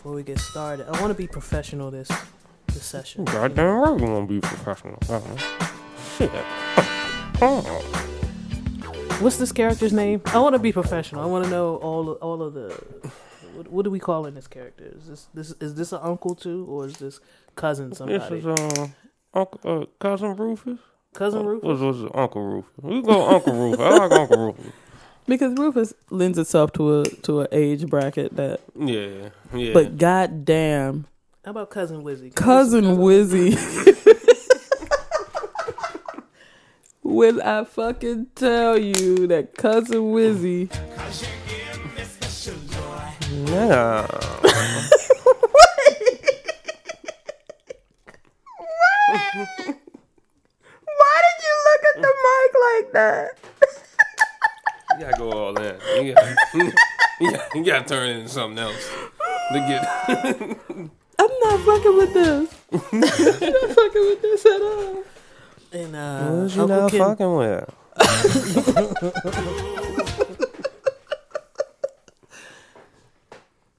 before we get started. I want to be professional this this session. Goddamn right we want to be professional. Uh, shit. What's this character's name? I want to be professional. I want to know all of, all of the. What, what do we call in this character? Is this this is this an uncle too, or is this cousin somebody? This is uh, Uncle, uh, cousin Rufus. cousin Rufus. What's, what's? Uncle Rufus? We go Uncle Rufus. I like Uncle Rufus. Because Rufus lends itself to a to an age bracket that. Yeah, yeah. But goddamn, How about cousin Wizzy? cousin Wizzy. when I fucking tell you that cousin Wizzy, yeah. why did you look at the mic like that? You gotta go all in. You gotta, you gotta, you gotta turn it into something else to get. I'm not fucking with this. I'm not fucking with this at all. And uh, What you Uncle not Ken- fucking with?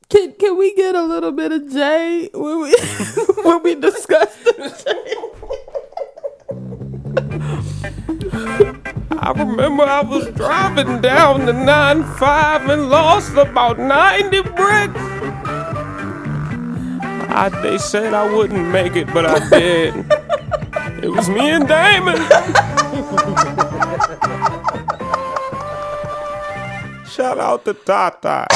Can can we get a little bit of Jay when we when we discuss the I remember I was driving down the 9-5 and lost about 90 bricks. I, they said I wouldn't make it, but I did. it was me and Damon. Shout out to Tata.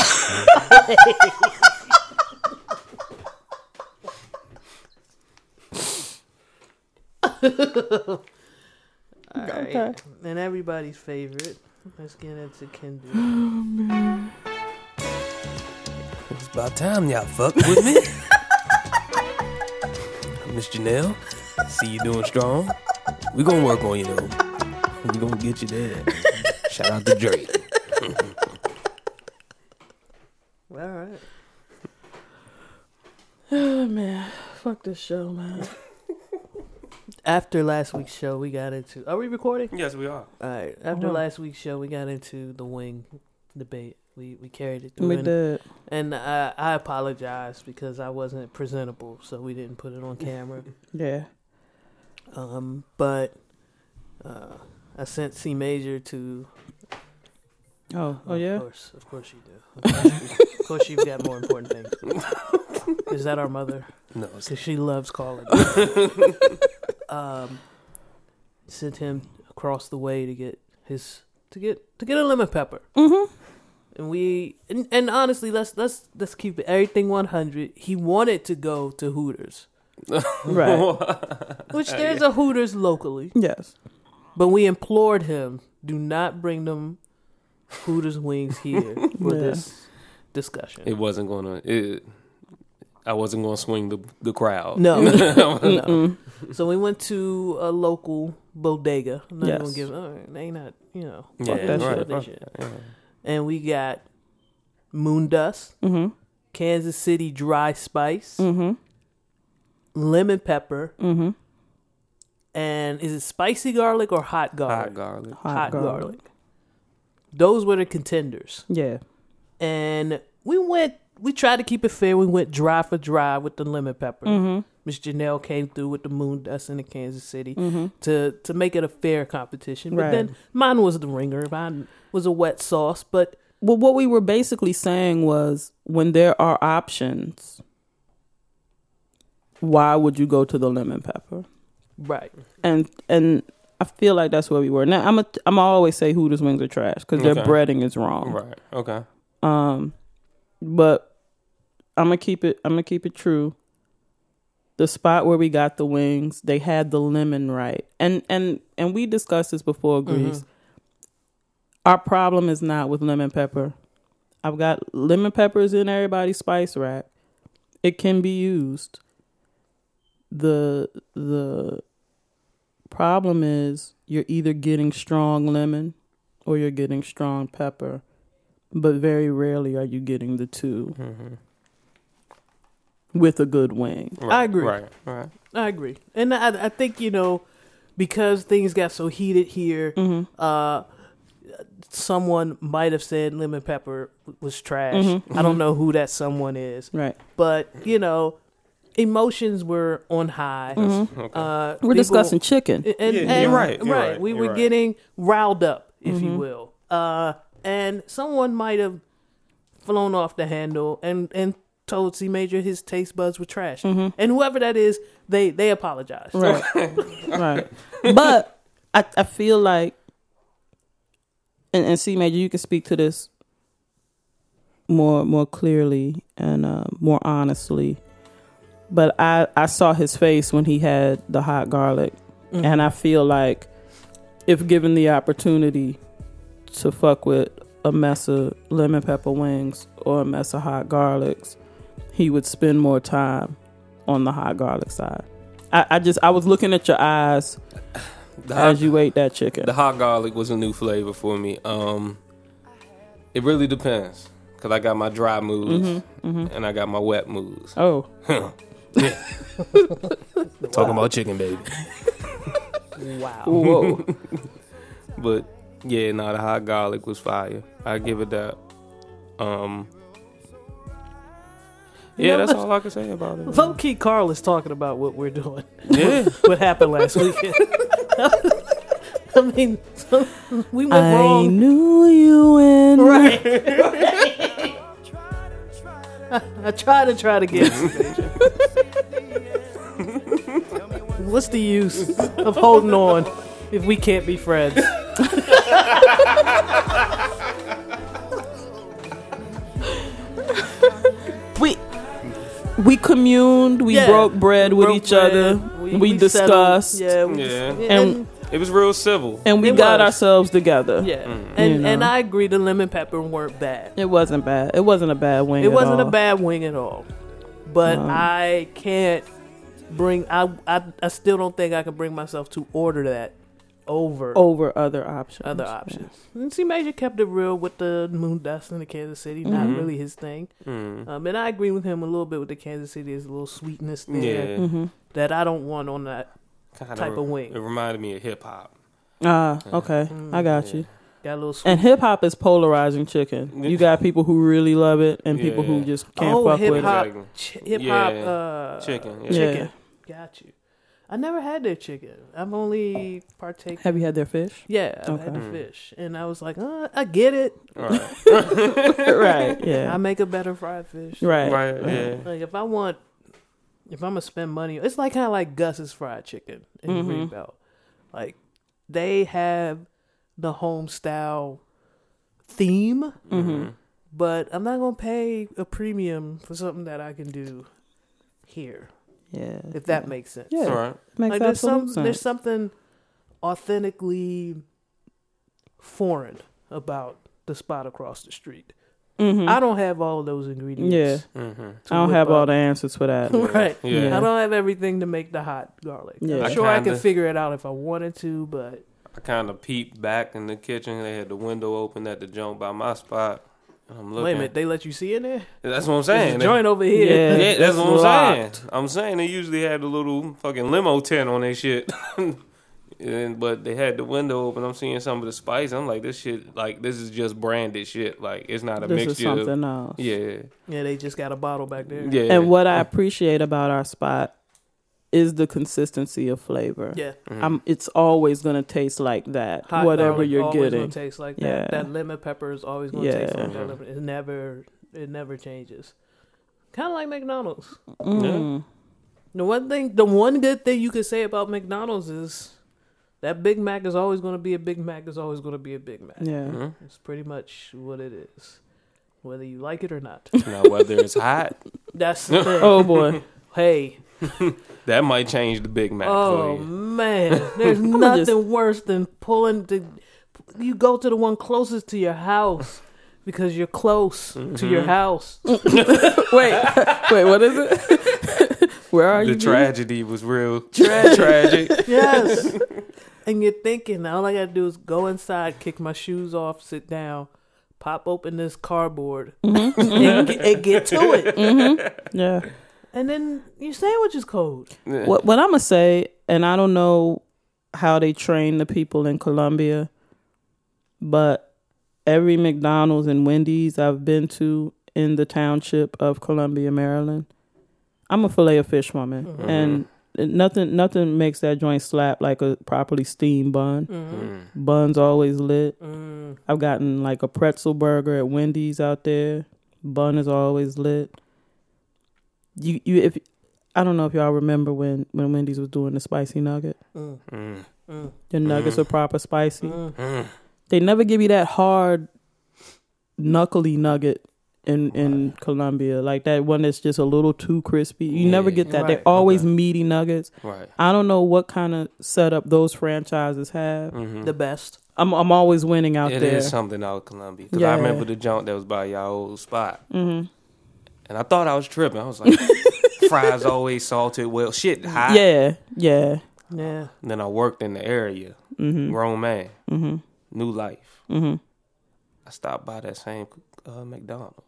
All right. Okay. And everybody's favorite. Let's get into Kendu. Oh, it's about time y'all fuck with me. Miss Janelle, see you doing strong. We gonna work on you though. We gonna get you there. Shout out to Drake. All right. Oh man, fuck this show, man. After last week's show, we got into. Are we recording? Yes, we are. All right. After Uh-huh. last week's show, we got into the wing debate. We we carried it through, We and, did. and I, I apologize because I wasn't presentable, so we didn't put it on camera. Yeah. um, but uh, I sent C Major to. Oh, oh of yeah. Of course, of course you do. Of course, you- of course you've got more important things. Is that our mother? No, Because she loves calling. um, sent him across the way to get his to get to get a lemon pepper. Mm-hmm. And we and, and honestly, let's let's let's keep it everything one hundred. He wanted to go to Hooters, Right. which there's a Hooters locally, yes. but we implored him, do not bring them Hooters wings here for Yeah. this discussion. It wasn't gonna. It, I wasn't gonna swing the the crowd. No. no. So we went to a local bodega. I'm not Yes. gonna give. Uh, they not, you know. Yeah, Fuck that right, shit. Fuck should. that, yeah. And we got Moon Dust, Mm-hmm. Kansas City Dry Spice, Mm-hmm. lemon pepper, Mm-hmm. and is it spicy garlic or hot garlic? Hot garlic. Hot garlic. Those were the contenders. Yeah. And we went. We tried to keep it fair. We went dry for dry with the lemon pepper. Mm-hmm. Miss Janelle came through with the Moon Dust in the Kansas City. Mm-hmm. to to make it a fair competition. But Right. then mine was the ringer. Mine was a wet sauce. But Well, what we were basically saying was when there are options, why would you go to the lemon pepper? right, And and I feel like that's where we were. Now I'm a, I'm always say Hooters wings are trash because their Okay. breading is wrong. Right. Okay. Um, but I'm gonna keep it. I'm gonna keep it true. The spot where we got the wings, they had the lemon right, and and and we discussed this before, Grease. Our problem is not with lemon pepper. I've got lemon peppers in everybody's spice rack. It can be used. The the problem is you're either getting strong lemon or you're getting strong pepper but very rarely are you getting the 2 Mm-hmm. With a good wing. Right, agree. Right. Right. I agree. And I, I think you know because things got so heated here. Mm-hmm. Uh, someone might have said lemon pepper was trash. Mhm, I don't know who that someone is, Right. but you know, emotions were on high. Mhm. Okay. Uh, We're people- discussing chicken. and, Yeah, and- right, right. We were getting riled up, if you Mhm. will. Uh, and someone might have flown off the handle and and told C Major his taste buds were trash. Mhm. And whoever that is, they they apologize. Right. right. But I I feel like and, and C major, you can speak to this more more clearly and uh, more honestly. But I I saw his face when he had the hot garlic, Mhm. and I feel like if given the opportunity to fuck with a mess of lemon pepper wings or a mess of hot garlics, he would spend more time on the hot garlic side. I, I just I was looking at your eyes The hot, as you ate that chicken. the hot garlic was a new flavor for me. Um, it really depends because I got my dry moods hmm hmm and I got my wet moods. Oh, Talking about chicken, baby. Wow. whoa! But yeah, no, the hot garlic was fire. I give it that. Um, You yeah, that's let's- all I can say about it. Low key, Carl is talking about what we're doing. Yeah, what happened last weekend. I mean, we went I wrong. knew you in Right. I, I try to try to get it. What's the use of holding on if we can't be friends? Communed, we Yeah. broke bread with Broke each bread, other, we, settled. discussed, Yeah, we, Yeah. and, it was real civil. and we It got was. ourselves together. yeah, Mm. and You know. and I agree. The lemon pepper weren't bad. It wasn't bad. It wasn't a bad wing. It at wasn't a bad wing at all. But Um, I can't bring. I, I I still don't think I can bring myself to order that over over other options. other options. And C Major kept it real with the moon dust in the Kansas City. Not Mhm. really his thing. Mm. Um, and I agree with him a little bit with the Kansas City. There's a little sweetness there Yeah, hmm that I don't want on that Kinda type of wing. It reminded me of hip hop. Ah, okay. Mm, I got yeah. you. Got a little sweet. And hip hop is polarizing chicken. You got people who really love it and people who just can't Oh, fuck with it. hip-hop. Exactly. Ch- hip hop. Yeah. Uh, Chicken, yeah. Chicken. Got you. I never had their chicken. I've only partaken. Have you had their fish? Yeah, I've had the fish, and I was like, uh, I get it. All right. right. Yeah. I make a better fried fish. right. Right. Yeah. Like if I want, if I'm gonna spend money, it's like kind of like Gus's fried chicken in Mhm. Greenbelt. Like they have the home style theme, hmm but I'm not gonna pay a premium for something that I can do here. Yeah. If that makes sense. Yeah. All right. Makes like there's absolute some there's something authentically foreign about the spot across the street. Mhm. I don't have all of those ingredients. Yeah. Mm-hmm. I don't whip have all the answers for that. right. Yeah. I don't have everything to make the hot garlic. Yeah. I'm sure I kinda- could figure it out if I wanted to, but I kind of peeped back in the kitchen. They had the window open at the joint by my spot. And I'm looking. wait a minute, they let you see in there? That's what I'm There's saying. a joint over here. Yeah. yeah, that's what I'm locked. saying. I'm saying they usually had a little fucking limo tent on their shit. and, but they had the window open. I'm seeing some of the spice. I'm like, this shit, like, this is just branded shit. Like, it's not a This is mixture. of- something else. yeah. Yeah, they just got a bottle back there. Yeah. And what I appreciate about our spot is the consistency of flavor. Yeah. Mhm. I'm, it's always gonna taste like that, Hot whatever you're always getting. Gonna taste like that. Yeah. That lemon pepper is always gonna Yeah. taste like that. lemon- It never, it never changes. Kind of like McDonald's. Mm. The one thing, the one good thing you could say about McDonald's is that Big Mac is always going to be a Big Mac. Is always going to be a Big Mac. Yeah. Mhm. It's pretty much what it is, whether you like it or not. Now, whether it's hot, That's the thing. Oh boy. Hey, that might change the Big Mac oh for you. man, there's nothing just- worse than pulling the. You go to the one closest to your house because you're close to your Mhm. house. wait, wait. What is it? Where are The you? The tragedy was real Tragic. tragic. Yes. and you're thinking, all I gotta do is go inside, kick my shoes off, sit down, pop open this cardboard, Mhm. and, get, and get to it. Mhm. Yeah. And then your sandwich is cold. What what I'm gonna say, and I don't know how they train the people in Columbia, but every McDonald's and Wendy's I've been to in the township of Columbia, Maryland, I'm a fillet of fish woman, Mhm. and nothing nothing makes that joint slap like a properly steamed bun. Mm-hmm. Mm. Bun's always lit. Mm. I've gotten like a pretzel burger at Wendy's out there. Bun is always lit. You you if I don't know if y'all remember when when Wendy's was doing the spicy nugget. Mm. Mm. Mm. The nuggets are proper spicy. Mm. Mm. They never give you that hard, knuckly nugget in in Columbia, like that one that's just a little too crispy. You never get that. Right. They're always Okay. meaty nuggets. Right. I don't know what kind of setup those franchises have. Mm-hmm. The best. I'm I'm always winning out It there. is something out of Columbia. Because Yeah. I remember the junk that was by y'all old spot. hmm And I thought I was tripping. I was like, fries always salted. Well, shit, hot. Yeah, yeah. Yeah. And then I worked in the area. Mm-hmm. Grown man. mm-hmm. New life. Mm-hmm. I stopped by that same uh, McDonald's.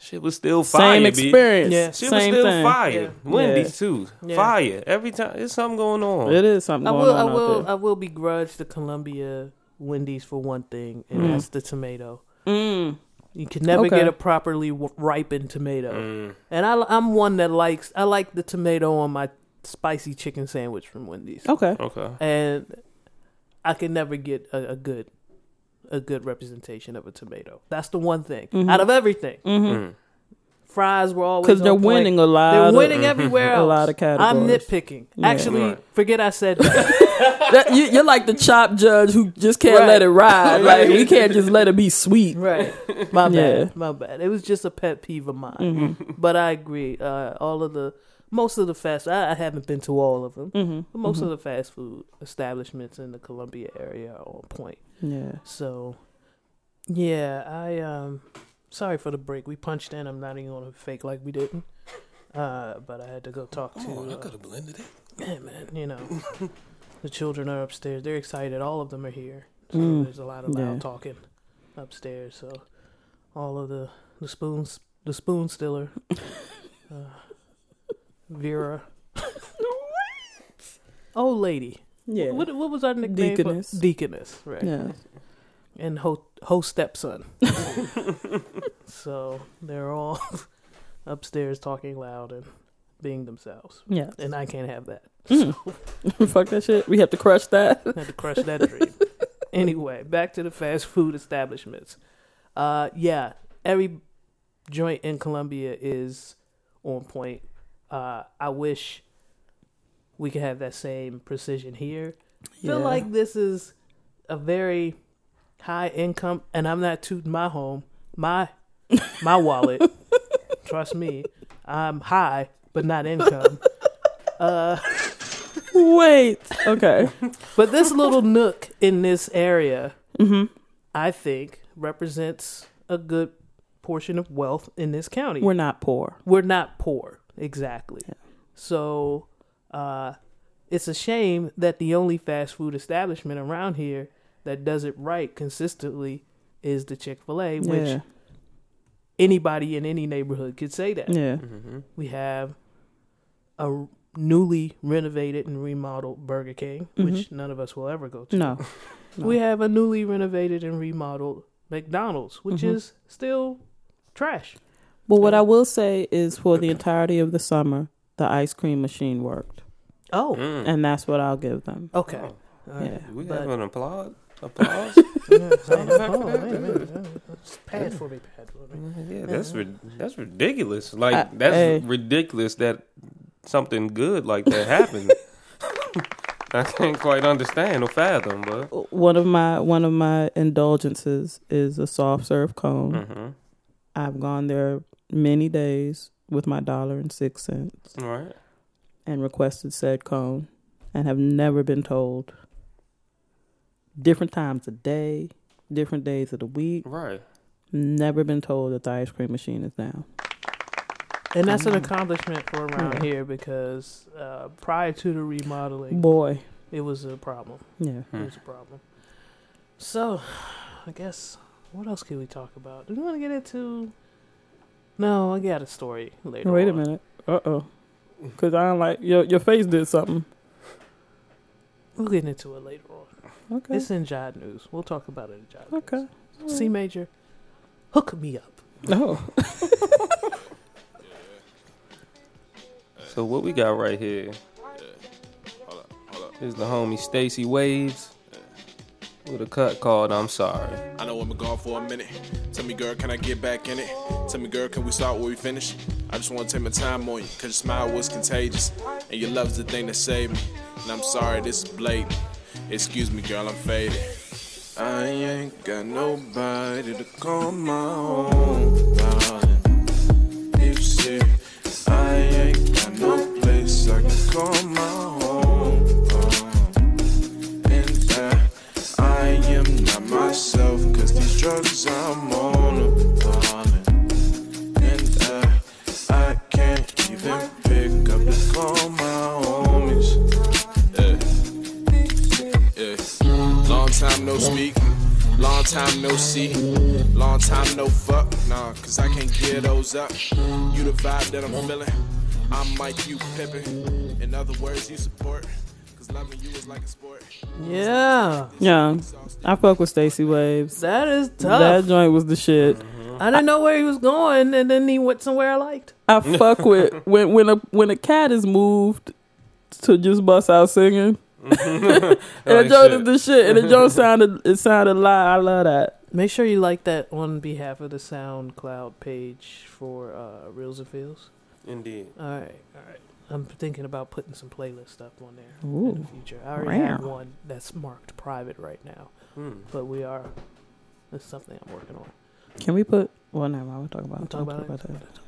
Shit was still fire. Same B. experience. Yeah. Shit Same was still thing. fire. Yeah. Wendy's too. Yeah. Fire. Every time there's something going on. It is something I going will. I will. out I will begrudge the Columbia Wendy's for one thing, and Mm. that's the tomato. there. Mm. You can never Okay. get a properly ripened tomato. Mm. And I, I'm one that likes. I like the tomato on my spicy chicken sandwich from Wendy's, Okay. Okay. and I can never get a, a good, a good representation of a tomato. That's the one thing Mhm. out of everything. Mm-hmm. Mm. Fries were always Because they're on point. winning a lot. They're of, winning everywhere a lot of categories. I'm nitpicking. Yeah. Actually, Right. forget I said that. That- you, you're like the chop judge who just can't Right. let it ride. Like we can't just let it be sweet. right. My Yeah. bad. My bad. It was just a pet peeve of mine. Mm-hmm. But I agree. Uh, all of the most of the fast. I, I haven't been to all of them. Mm-hmm. But most of the fast food establishments in the Columbia area are on point. yeah. So, yeah, I um, sorry for the break. We punched in. I'm not even gonna fake like we didn't. Uh, but I had to go talk to. Come on, I uh, could have blended it. yeah, man. You know, the children are upstairs. They're excited. All of them are here. So Mm, there's a lot of loud yeah. talking upstairs. So all of the the spoons, the spoon stiller, uh, Vera, old lady. Yeah. What what was our nickname? for- Deaconess. Deaconess, right? Yeah. And ho ho stepson. So they're all upstairs talking loud and being themselves, Yeah. and I can't have that. Mm. Fuck that shit. We have to crush that. had to crush that dream. anyway, back to the fast food establishments. Uh, yeah, every joint in Columbia is on point. Uh, I wish we could have that same precision here. Feel like this is a very high income, and I'm not tooting my home, my my wallet. Trust me, I'm high, but not income. Uh, Wait. Okay. But this little nook in this area, hmm I think, represents a good portion of wealth in this county. We're not poor. We're not poor, exactly. Yeah. So uh, it's a shame that the only fast food establishment around here that does it right consistently is the Chick fil A, which Yeah. Anybody in any neighborhood could say that. Yeah. Mm-hmm. We have a newly renovated and remodeled Burger King, Mhm. which none of us will ever go to. No. No. We have a newly renovated and remodeled McDonald's, which Mhm. is still trash. But what I will say is for the entirety of the summer, the ice cream machine worked. Oh, Mm. And that's what I'll give them. okay. Oh. All right. Yeah. We But- have an applaud. Applause. Yeah, wait a minute. Pad for me, pad for me. yeah, that's rid- that's ridiculous. Like Uh, that's hey. ridiculous that something good like that happened. I can't quite understand or fathom, but One of my one of my indulgences is a soft serve cone. mm-hmm. I've gone there many days with my dollar and six cents right. and requested said cone and have never been told different times of day, different days of the week. Right. Never been told that the ice cream machine is down. And that's an Mm. accomplishment for around Yeah. here because uh, prior to the remodeling, Boy, it was a problem. yeah. It was a problem. So, I guess what else can we talk about? Do we want to get into? No, I got a story later. Wait a minute. Uh oh. Because I don't like your your face did something. We'll get into it later on. Okay. It's in Jive News. We'll talk about it in Jive News. Okay. C major, hook me up. Oh. So what we got right here is the homie Stacy Waves with a cut called "I'm Sorry." I know I've been gone for a minute. Tell me, girl, can I get back in it? Tell me, girl, can we start where we finish? I just wanna take my time on you, cause your smile was contagious. And your love's the thing that saved me. And I'm sorry, this is blatant. Excuse me, girl, I'm faded. I ain't got nobody to call my own, darling. You see, I ain't got no place I can call my darling. And I, I am not myself, cause these drugs I'm no speak. Long time no see. Long time no fuck. Nah, cause I can't get those up. You the vibe that I'm feeling. I'm Mike, you pippin'. In other words, you support. Cause loving you is like a sport. Yeah, Yeah. I fuck with Stacy Waves. that is tough. That joint was the shit. I didn't know where he was going, and then he went somewhere I liked. I fuck with when when a when a cat is moved to just bust out singing. and the Like joint shit. is the shit. And the joint sounded it sounded live. I love that. Make sure you like that on behalf of the SoundCloud page for uh, Reels and Feels. Indeed. All right, all right. I'm thinking about putting some playlist stuff on there in Ooh. the future. I already have one that's marked private right now, Hmm. but we are. It's something I'm working on. Can we put well never mind, we'll talk about We'll talk about, talk about about it, talk about it.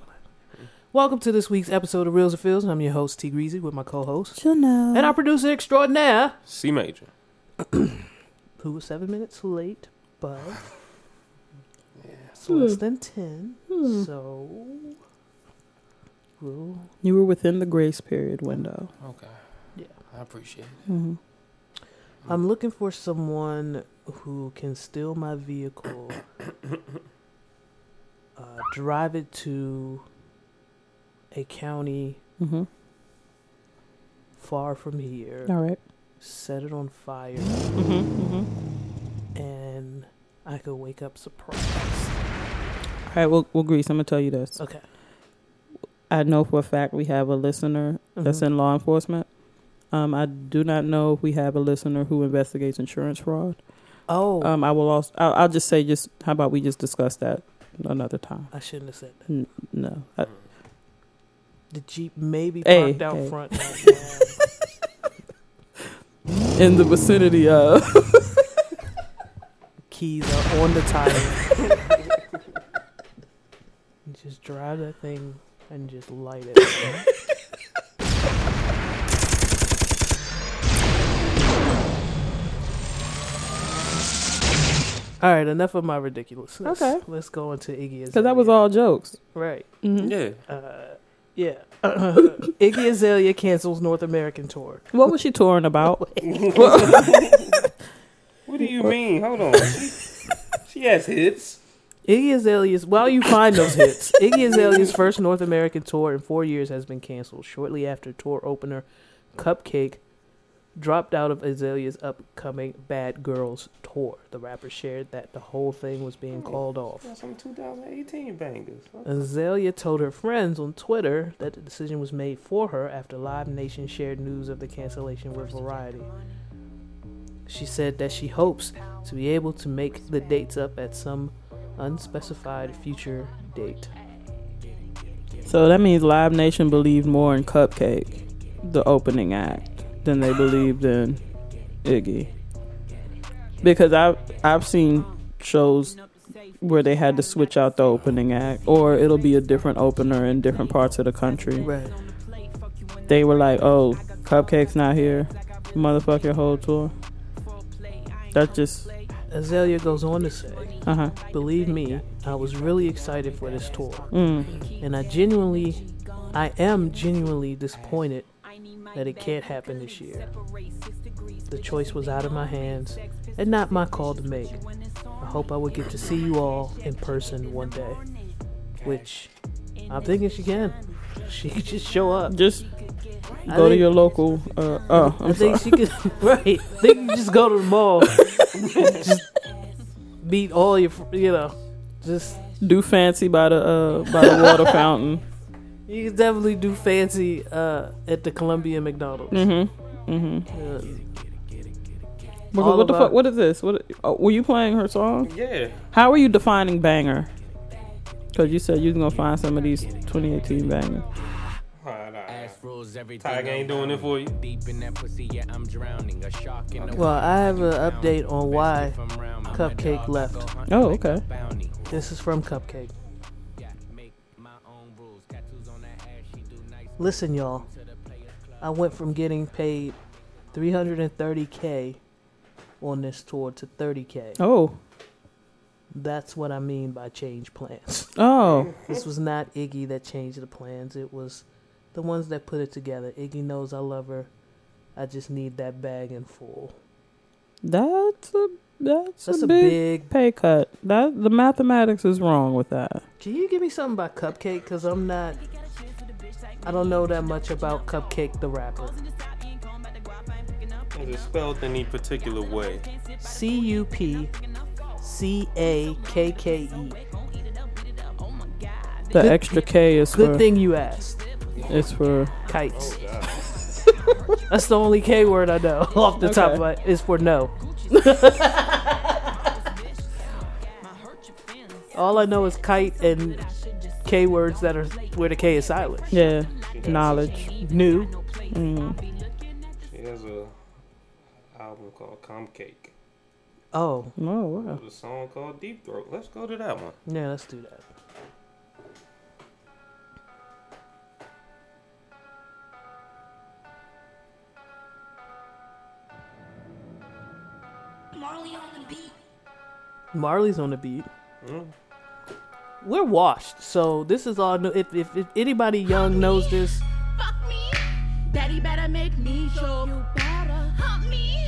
Welcome to this week's episode of Reels and Feels. I'm your host T Greasy with my co-host that. Chanel. and our producer extraordinaire, C major. who was seven minutes late, but yeah. it's less than ten. Hmm. So we'll You were within the grace period window. Okay. Yeah. I appreciate it. Mm-hmm. I'm looking for someone who can steal my vehicle, uh, drive it to a county hmm far from here, All right. set it on fire, Mm-hmm. Mm-hmm. and I could wake up surprised. All right. Well, well, Grease. I'm gonna tell you this. Okay. I know for a fact we have a listener that's Mhm. in law enforcement. Um, I do not know if we have a listener who investigates insurance fraud. Oh, Um, I will also. I'll, I'll just say, just how about we just discuss that another time? I shouldn't have said that. N- no, I, The Jeep may be Hey, parked out hey. front. in the vicinity of. Keys are on the tire. Just drive that thing and just light it. All right, enough of my ridiculousness. Okay. let's go into Iggy Azalea. Because that was all jokes. right. Mhm. Yeah. Uh, yeah, Iggy Azalea cancels North American tour. What was she touring about? What do you mean? Hold on. She, she has hits. Iggy Azalea's while you find those hits, Iggy Azalea's first North American tour in four years has been canceled shortly after tour opener CupcakKe dropped out of Azalea's upcoming Bad Girls tour. The rapper shared that the whole thing was being oh, called off. Some 2018 bangers. Azalea told her friends on Twitter that the decision was made for her after Live Nation shared news of the cancellation with Variety. She said that she hopes to be able to make the dates up at some unspecified future date. So that means Live Nation believed more in CupcakKe, the opening act, than they believed in Iggy. Because I've I've seen shows where they had to switch out the opening act, or it'll be a different opener in different parts of the country. Right. They were like, "Oh, CupcakKe's not here, motherfuck your whole tour." That just Azalea goes on to say, uh huh. Believe me, I was really excited for this tour. Mm. And I genuinely, I am genuinely disappointed that it can't happen this year. The choice was out of my hands and not my call to make. I hope I would get to see you all in person one day. Which I'm thinking she can. She could just show up. Just Go to your local. Uh, oh, I'm I think sorry. she could. right. I think you just go to the mall. just beat all your. You know. Just Do fancy by the uh, by the water fountain. You can definitely do fancy uh, at the Columbia McDonald's. Mm-hmm. Mm-hmm. Uh, What, All what the fuck? What is this? What? Oh, were you playing her song? Yeah. How are you defining banger? Because you said you was gonna find some of these 2018 bangers. Tiger ain't doing it for you. well, I have an update on why CupcakKe left. Oh, okay. This is from CupcakKe. Listen, y'all. I went from getting paid 330k on this tour to 30k. Oh, That's what I mean by change plans. oh, This was not Iggy that changed the plans. It was the ones that put it together. Iggy knows I love her. I just need that bag in full. that's a that's, That's a, a big, big. pay cut. That the mathematics is wrong with that. Can you give me something about CupcakKe? Cause I'm not. I don't know that much about CupcakKe the rapper. Is it spelled any particular way? C U P C A K K E. The Good- extra K is Good for thing you asked. It's for Kites. Oh, That's the only K word I know off the top of Okay. my. Is for no. All I know is kite and K words that are where the K is silent. yeah knowledge. New. Mm. She has a album called Cum Cake. Oh, Oh wow. There's a song called Deep Throat. Let's go to that one. yeah. Let's do that. Marley on the beat. Marley's on the beat. Mm. We're washed, so this is all new. If, if, if anybody young knows this, Fuck me. Daddy better make me show you better. Hump me.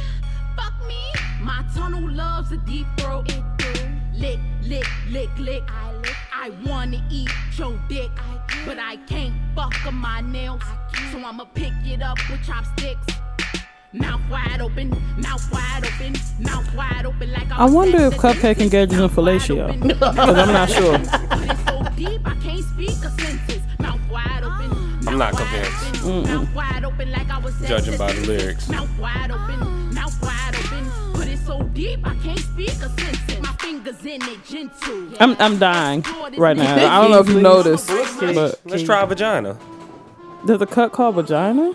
Fuck me. My tunnel loves a deep throat. It do. Lick, lick, lick, lick. I lick. I wanna eat your dick. I but I can't fuck on my nails. So I'ma pick it up with chopsticks. I wonder if CupcakKe engages in fellatio. Because I'm not sure. But it's so deep, I can't speak a sentence. Mouth wide open. Oh. I'm not wide convinced. open, Mouth wide open like I was Judging by the lyrics. Mouth wide open, oh. mouth wide open. Oh. But it's so deep, I can't speak a sentence. My fingers in it, gentle. I'm I'm dying right now. I don't know if you noticed, but Let's try vagina. Does a cut call vagina.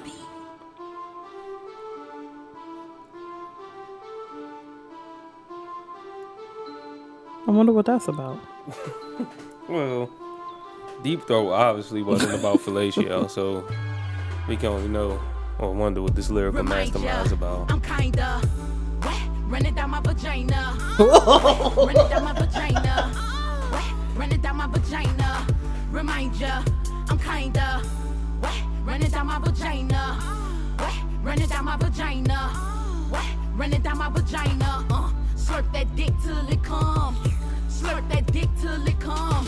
I wonder what that's about. Well, Deep Throat obviously wasn't about fellatio, so we can only know or wonder what this lyrical Remind ya, mastermind's about. I'm kinda wet, running down my vagina. running down my vagina. Wet, running down my vagina. Remind ya, I'm kinda wet, running down my vagina. Wet, running down my vagina. Wet, running down my vagina. Uh, slurp that dick till it come. Slurp that dick till it come.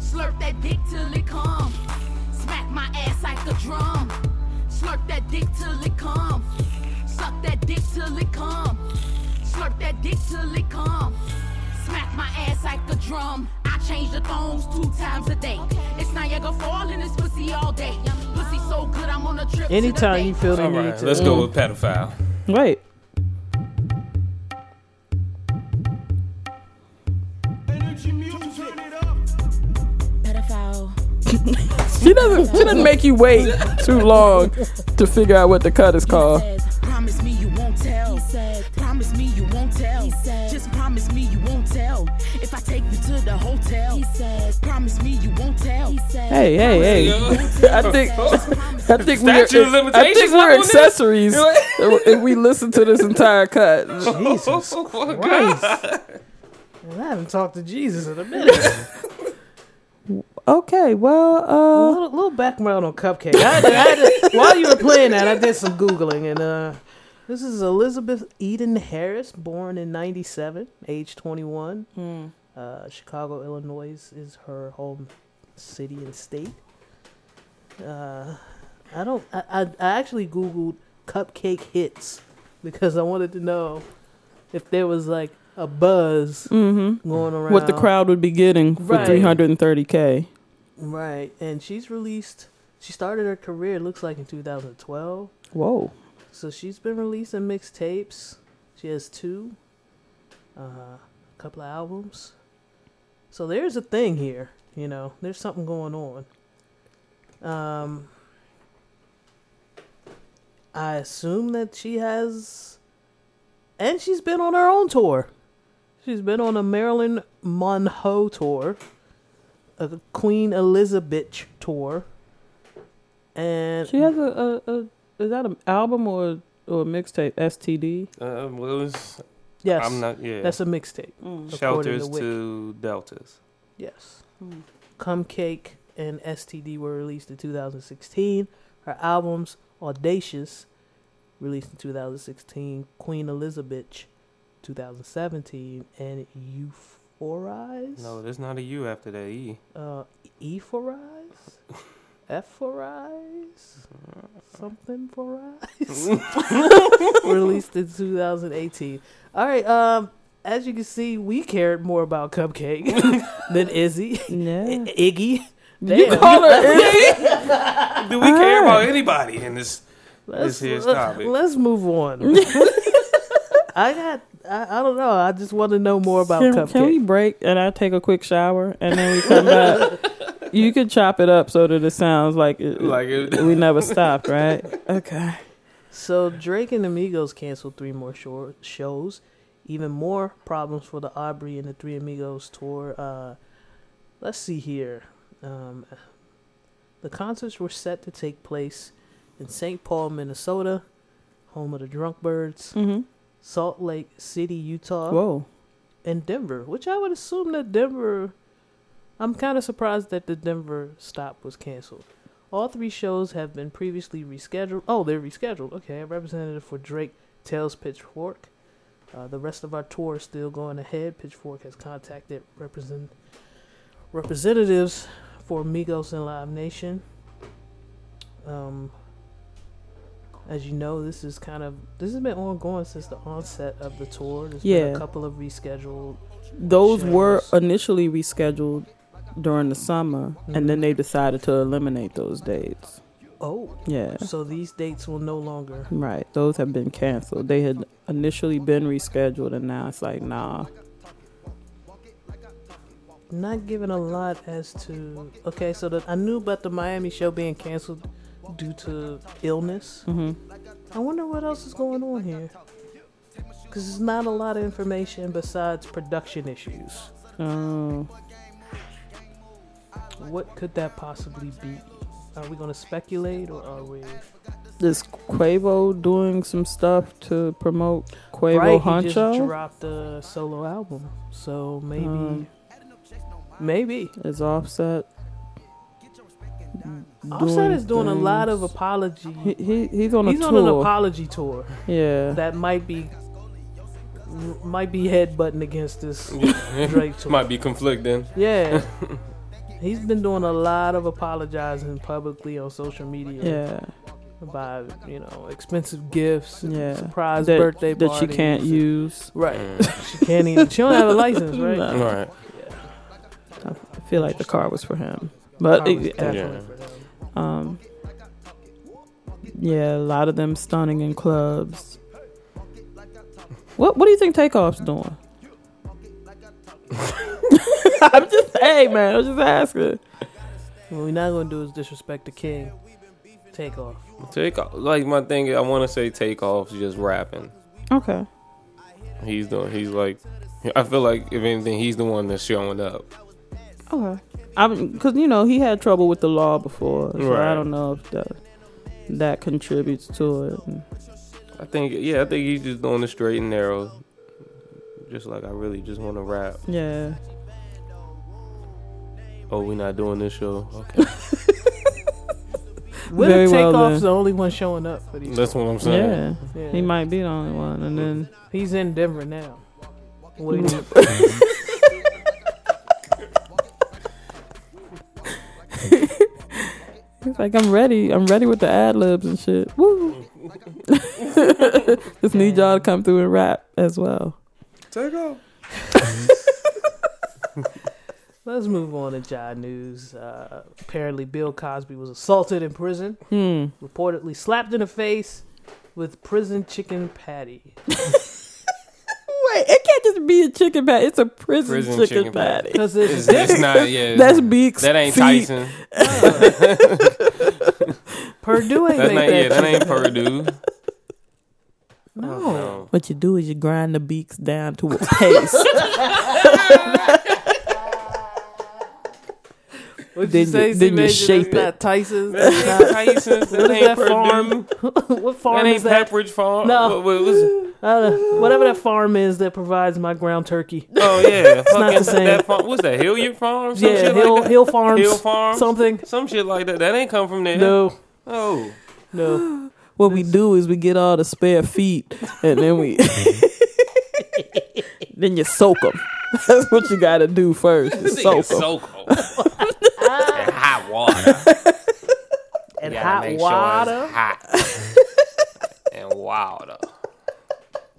Slurp that dick till it come. Smack my ass like a drum. Slurp that dick till it come. Suck that dick till it come. Slurp that dick till it come. Smack my ass like a drum. I change the thongs two times a day. It's Niagara Fall in this pussy all day. Pussy so good, I'm on a trip. to the anytime you feel the All need right, to. let's go with pedophile. Wait. She doesn't. She doesn't make you wait too long to figure out what the cut is called. says, promise me you won't tell. He said, promise me you won't tell. He said, just promise me you won't tell. If I take you to the hotel. He said, promise me you won't tell. He said, Hey, hey, hey! I think I think we're I think we're up on this? accessories if we listen to this entire cut. Jesus Oh, Christ. Man, I haven't talked to Jesus in a minute. Okay, well, a uh, little, little background on CupcakKe. I had I had while you were playing that, I did some googling, and uh, this is Elizabeth Eden Harris, born in '97, age 21. Uh, Chicago, Illinois is her home city and state. Uh, I don't. I, I I actually googled cupcake hits because I wanted to know if there was like a buzz Mm-hmm. going around. What the crowd would be getting for Right. 330k. Right, and she's released. She started her career. Looks like in 2012. Whoa. So she's been releasing mixtapes. She has two, uh, a couple of albums. So there's a thing here, you know. There's something going on. Um, I assume that she has, and she's been on her own tour. She's been on a Marilyn Monroe tour, a Queen Elizabeth tour, and She has a, a, a is that an album or or a mixtape? STD. Uh, well, it was, yes, I'm not. Yeah. That's a mixtape. Mm. Shelters according to to deltas. Yes. Hmm. Cum Cake and STD were released in 2016. Her albums, Audacious, released in 2016. Queen Elizabeth, 2017. And Ephorize? No, there's not a U after that E. Uh, E for Eyes? F for Eyes? Something for Eyes? Released in 2018. All right, um, as you can see, we cared more about CupcakKe than Izzy. Yeah. I- Iggy. You call her Izzy? Do we care about anybody in this? Let's, This here's let- topic. let's move on. I got, I, I don't know. I just want to know more about Can, CupcakKe. can we break and I take a quick shower and then we come back? You could chop it up so that it sounds like it, Like it- we never stopped, right? Okay. So Drake and Amigos canceled three more short shows. Even more problems for the Aubrey and the Three Amigos tour. Uh, let's see here. Um, the concerts were set to take place in St. Paul, Minnesota, home of the Drunk Birds, Mm-hmm. Salt Lake City, Utah, Whoa. and Denver. Which I would assume that Denver. I'm kind of surprised that the Denver stop was canceled. All three shows have been previously rescheduled. Oh, they're rescheduled. Okay, a representative for Drake tells Pitchfork. Uh, the rest of our tour is still going ahead. Pitchfork has contacted represent representatives for Migos and Live Nation. Um, as you know, this is kind of this has been ongoing since the onset of the tour. There's been Yeah. a couple of rescheduled. Those were initially rescheduled during the summer, and mm-hmm. then they decided to eliminate those dates. Oh, Yeah. so these dates will no longer. Right. Those have been canceled. They had initially been rescheduled, and now it's like, nah. Not given a lot as to. Okay, so the, I knew about the Miami show being canceled due to illness. hmm I wonder what else is going on here. Because there's not a lot of information besides production issues. Oh. What could that possibly be? Are we going to speculate or are we. Is Quavo doing some stuff to promote Quavo right, he just dropped a solo album. So maybe. Um, maybe. Is Offset? Mm-hmm. Offset is doing a lot of apology. He, he he's on a He's tour. on an apology tour. yeah. that might be might be headbutting against this Drake tour. Might be conflicting. Yeah. He's been doing a lot of apologizing publicly on social media yeah. about, you know, expensive gifts, and Yeah. surprise that, birthday that she can't use. Right. Mm. she can't even she don't have a license, right? No. All right. I feel like the car was for him, but it- definitely Yeah. for them. um, yeah, a lot of them stunning in clubs. What What do you think Takeoff's doing? I'm just hey man, I'm just asking. What we're not gonna do is disrespect the king. Takeoff. Take off. Like my thing, I want to say Takeoff just rapping. Okay. He's doing. He's like. I feel like if anything, he's the one that's showing up. Okay. I'm because you know he had trouble with the law before, so I don't know if that that contributes to it. I think. Yeah, I think he's just doing the straight and narrow. Just like I really just want to rap. Yeah. Oh, we're not doing this show. Okay, Will Very the well Takeoff's then. the only one showing up for these. that's what I'm saying. Yeah. Yeah. He might be the only one, and then He's in Denver now. He's like, I'm ready. I'm ready with the ad libs and shit. Woo. Just need y'all to come through and rap as well. Takeoff. Let's move on to Jai News. Uh, apparently, Bill Cosby was assaulted in prison, Hmm. reportedly slapped in the face with prison chicken patty. Wait, it can't just be a chicken patty. It's a prison, Prison chicken, chicken patty. patty. Because It's, it's, it's not. Yeah. That's beaks. that ain't feet. Tyson. Perdue ain't That's make not. that. Yeah, that ain't Perdue. no. Oh, no. What you do is you grind the beaks down to a paste. What'd Then you you- say? then you shape it. not Tyson's. That That's ain't Tyson. That ain't that farm? What farm That is ain't that? Pepperidge Farm. No. What, what was, Uh, whatever that farm is that provides my ground turkey. oh yeah, it's not the same. that farm. What's that? Hilliard Farm? Some yeah, shit Hill like that? Hill Farms. Hill Farm. Something. Some shit like that. That ain't come from there. No, Oh. no. what we do is we get all the spare feet and then we then you soak them. That's what you got to do first. Soak them. so cold. and water. And You gotta hot make sure water. it's hot. and water.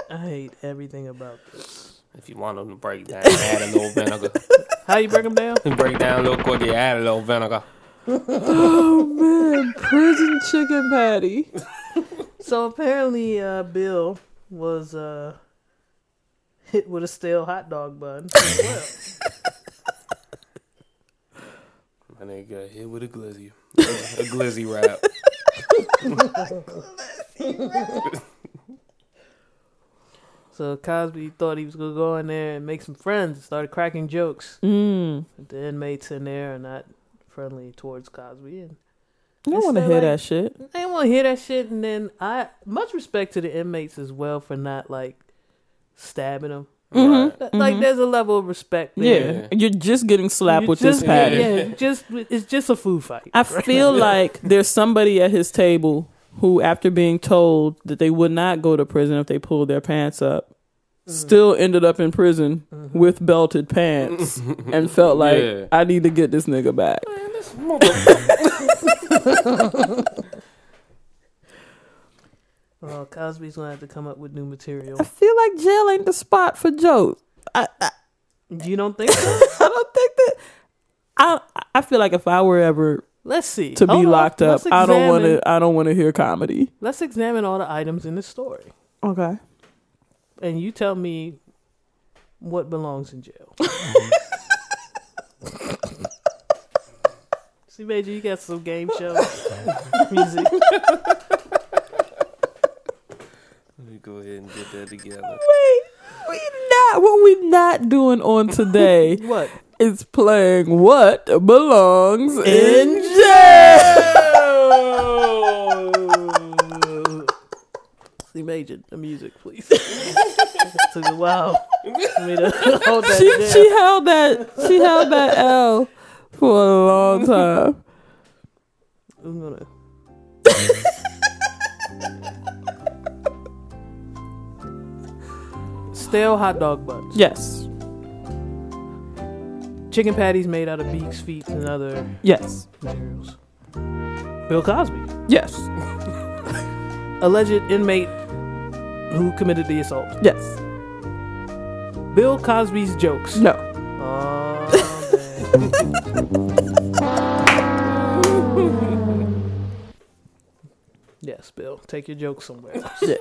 I hate everything about this. If you want them to break down, add a little vinegar. How you break them down? break down a little quick, you add a little vinegar. Oh man, prison chicken patty. So apparently, uh, Bill was uh, hit with a stale hot dog bun. as well. And they got hit with a glizzy. a glizzy rap. so Cosby thought he was gonna go in there and make some friends and started cracking jokes. Mm. But the inmates in there are not friendly towards Cosby, and I don't want to hear like- that shit. they want to hear that shit. And then I much respect to the inmates as well for not like stabbing them. Mm-hmm. Right. Th- Like mm-hmm. there's a level of respect Yeah, there. you're just getting slapped You with just, this patty. Yeah, just it's just a food fight. I feel like there's somebody at his table who, after being told that they would not go to prison if they pulled their pants up, mm-hmm. still ended up in prison with belted pants and felt like Yeah. I need to get this nigga back. Oh, Cosby's gonna have to come up with new material. I feel like jail ain't the spot for jokes. I I, You don't think so? I don't think that. I I feel like if I were ever Let's see. to be on. locked up, Let's I don't want to. I don't want to hear comedy. Let's examine all the items in the story, Okay. and you tell me what belongs in jail. See, Major, you got some game show music. Go ahead and get that together. Wait, we not what we not doing on today What? is playing what belongs in jail. See, Major, the music, please. Took a while for me to hold that She she held that she held that L for a long time. I'm gonna. Stale hot dog buns. Yes, Chicken patties made out of beaks, feet, and other yes, materials. Bill Cosby, yes, alleged inmate who committed the assault. yes. Bill Cosby's jokes. No. Oh, man. yes, Bill. Take your jokes somewhere. else. Yeah.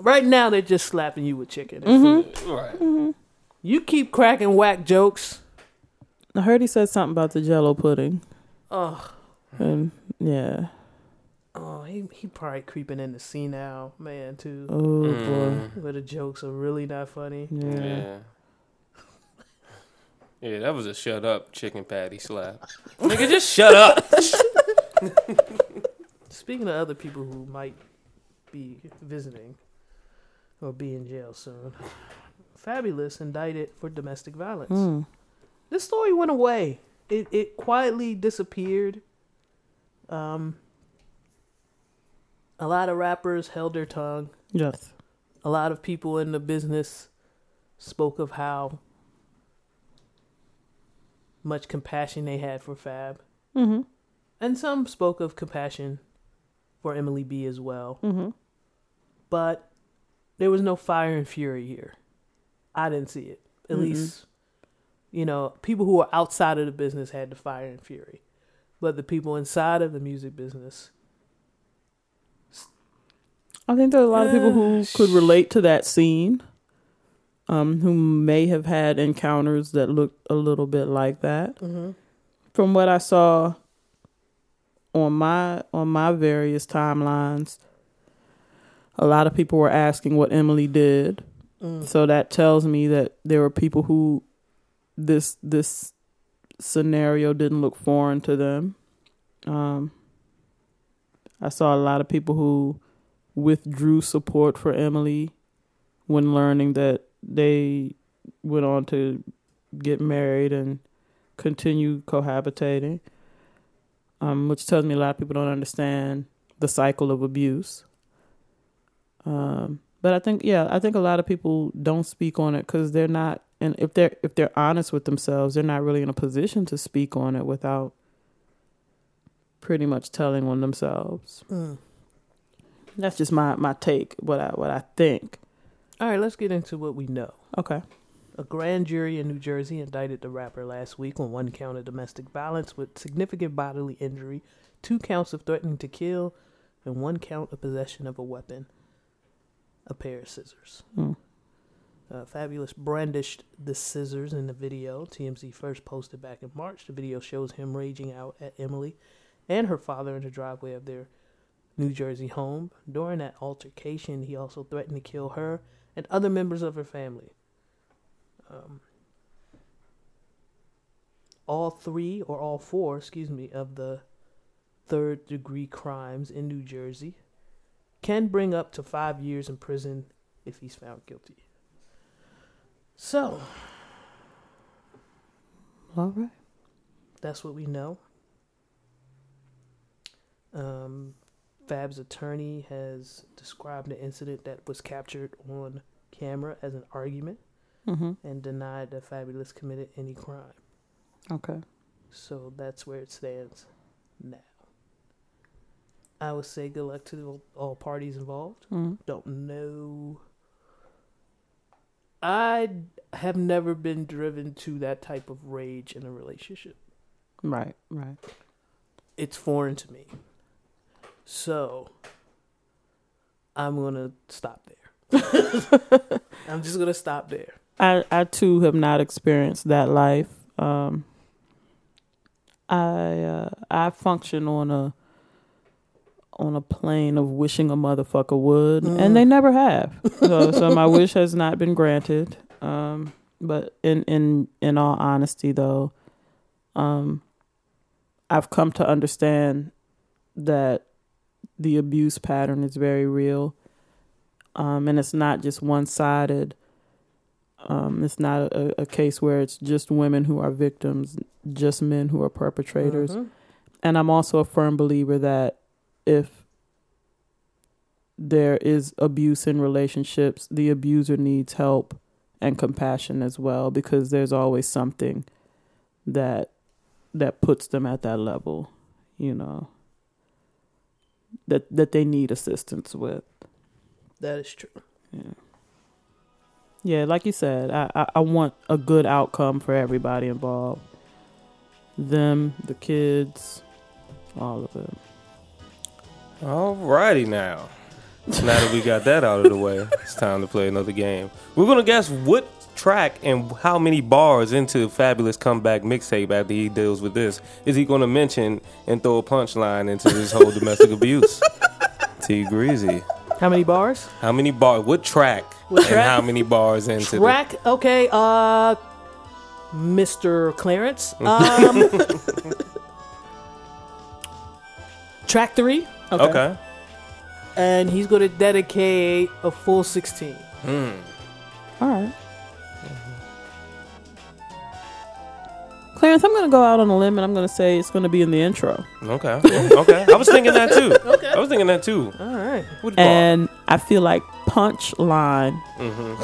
Right now, they're just slapping you with chicken. and food. Right. You keep cracking whack jokes. I heard he said something about the Jello pudding, Oh, and yeah. oh, he he probably creeping in the scene now, man. Too. Oh Mm. Where the jokes are really not funny. Yeah. Yeah. Yeah, that was a shut up chicken patty slap. Nigga, just shut up. Speaking of other people who might be visiting or be in jail soon, Fabolous indicted for domestic violence. Mm. This story went away. It it quietly disappeared. Um, a lot of rappers held their tongue. Yes. A lot of people in the business spoke of how much compassion they had for Fab. Mm-hmm. and some spoke of compassion for Emily B as well. Mm-hmm. But there was no fire and fury here. I didn't see it. At Mm-mm. least, you know, people who were outside of the business had the fire and fury, but the people inside of the music business, I think there are a lot of people who Uh, could relate to that scene, um, who may have had encounters that looked a little bit like that. From what I saw on my on my various timelines, a lot of people were asking what Emily did. So that tells me that there were people who this this scenario didn't look foreign to them. Um, I saw a lot of people who withdrew support for Emily when learning that they went on to get married and continue cohabitating. Um, which tells me a lot of people don't understand the cycle of abuse. Um, but I think, yeah, I think a lot of people don't speak on it because they're not, and if they're if they're honest with themselves, they're not really in a position to speak on it without pretty much telling on themselves. That's just my my take. What I what I think. All right, let's get into what we know. Okay. A grand jury in New Jersey indicted the rapper last week on one count of domestic violence with significant bodily injury, two counts of threatening to kill, and one count of possession of a weapon, a pair of scissors. Hmm. Uh, Fabolous brandished the scissors in the video. TMZ first posted back in March. The video shows him raging out at Emily and her father in the driveway of their New Jersey home. During that altercation, he also threatened to kill her and other members of her family. Um, all three, or all four, excuse me, of the third degree crimes in New Jersey can bring up to five years in prison if he's found guilty. So, All right. that's what we know. Um, Fab's attorney has described the incident that was captured on camera as an argument Mm-hmm. and denied that Fabolous committed any crime. Okay. So that's where it stands now. I would say good luck to all- parties involved. Mm-hmm. Don't know. I have never been driven to that type of rage in a relationship. Right. Right. It's foreign to me. So I'm going to stop there. I'm just going to stop there. I I too have not experienced that life. Um, I uh, I function on a on a plane of wishing a motherfucker would, and they never have. So, so my wish has not been granted. Um, but in in in all honesty, though, um, I've come to understand that the abuse pattern is very real, um, and it's not just one sided. Um, it's not a, a case where it's just women who are victims, just men who are perpetrators. Mhm. And I'm also a firm believer that if there is abuse in relationships, the abuser needs help and compassion as well because there's always something that that puts them at that level, you know. That that they need assistance with. That is true. Yeah. Yeah, like you said, I, I, I want a good outcome for everybody involved. Them, the kids, all of it. Alrighty now. now that we got that out of the way, it's time to play another game. We're gonna guess what track and how many bars into Fabolous comeback mixtape after he deals with this is he gonna mention and throw a punchline into this whole domestic abuse. T Greasy. How many bars? How many bars? What track? What and track? how many bars into the Track. Okay. Uh, Mr. Clarence. Um, track three, Okay. and he's going to dedicate a full sixteen. Hmm. All right. Clarence, I'm going to go out on a limb and I'm going to say it's going to be in the intro. Okay. Okay. I was thinking that too. Okay. I was thinking that too. All right. Which bar? And I feel like punchline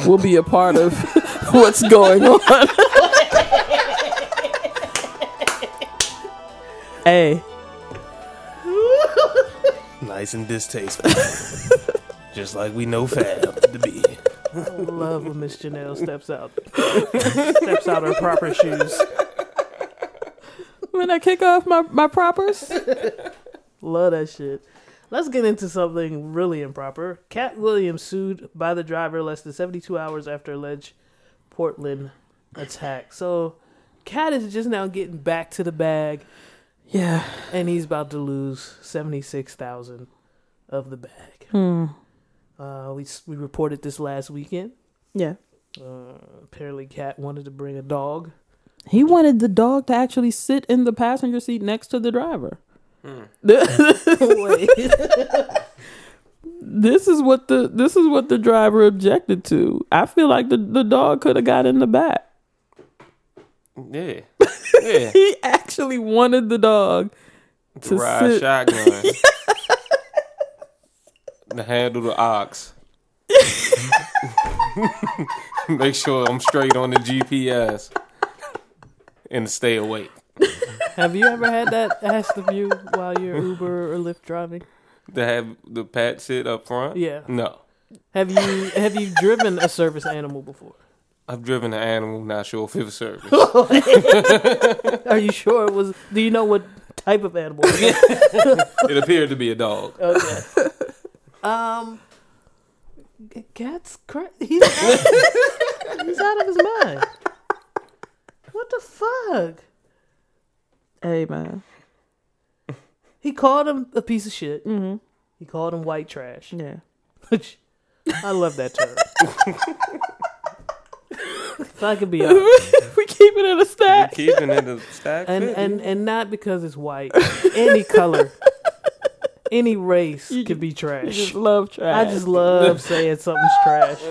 will be a part of what's going on. hey, nice and distasteful. Just like we know Fab to be. I love when Miss Janelle steps out, steps out her proper shoes. When I kick off my, my propers, Love that shit. Let's get into something really improper. Katt Williams sued by the driver less than 72 hours after alleged Portland attack. So, Katt is just now getting back to the bag, yeah. and he's about to lose 76,000 of the bag. Hmm. Uh, we we reported this last weekend. Yeah. Uh, apparently, Katt wanted to bring a dog. He wanted the dog to actually sit in the passenger seat next to the driver. Wait. This is what the this is what the driver objected to. I feel like the, the dog could have got in the back. Yeah. Yeah. He actually wanted the dog to Ride sit. shotgun. to handle the ox. Make sure I'm straight on the GPS. And stay awake. Have you ever had that asked of you while you're Uber or Lyft driving? To have the pet sit up front? Yeah. No. Have you have you driven a service animal before? I've driven an animal, not sure if it was service. Are you sure it was? Do you know what type of animal? it was? it appeared to be a dog. Okay. Um, Katt's cra- he's out, he's out of his mind. What the fuck? Hey man. He called him a piece of shit. Mm-hmm. He called him white trash. Yeah. Which I love that term. if I could be honest, we keep it in a stack. we Keeping it in the stack. and and and not because it's white. Any color, any race You could be You trash. just love trash. I just love saying something's trash.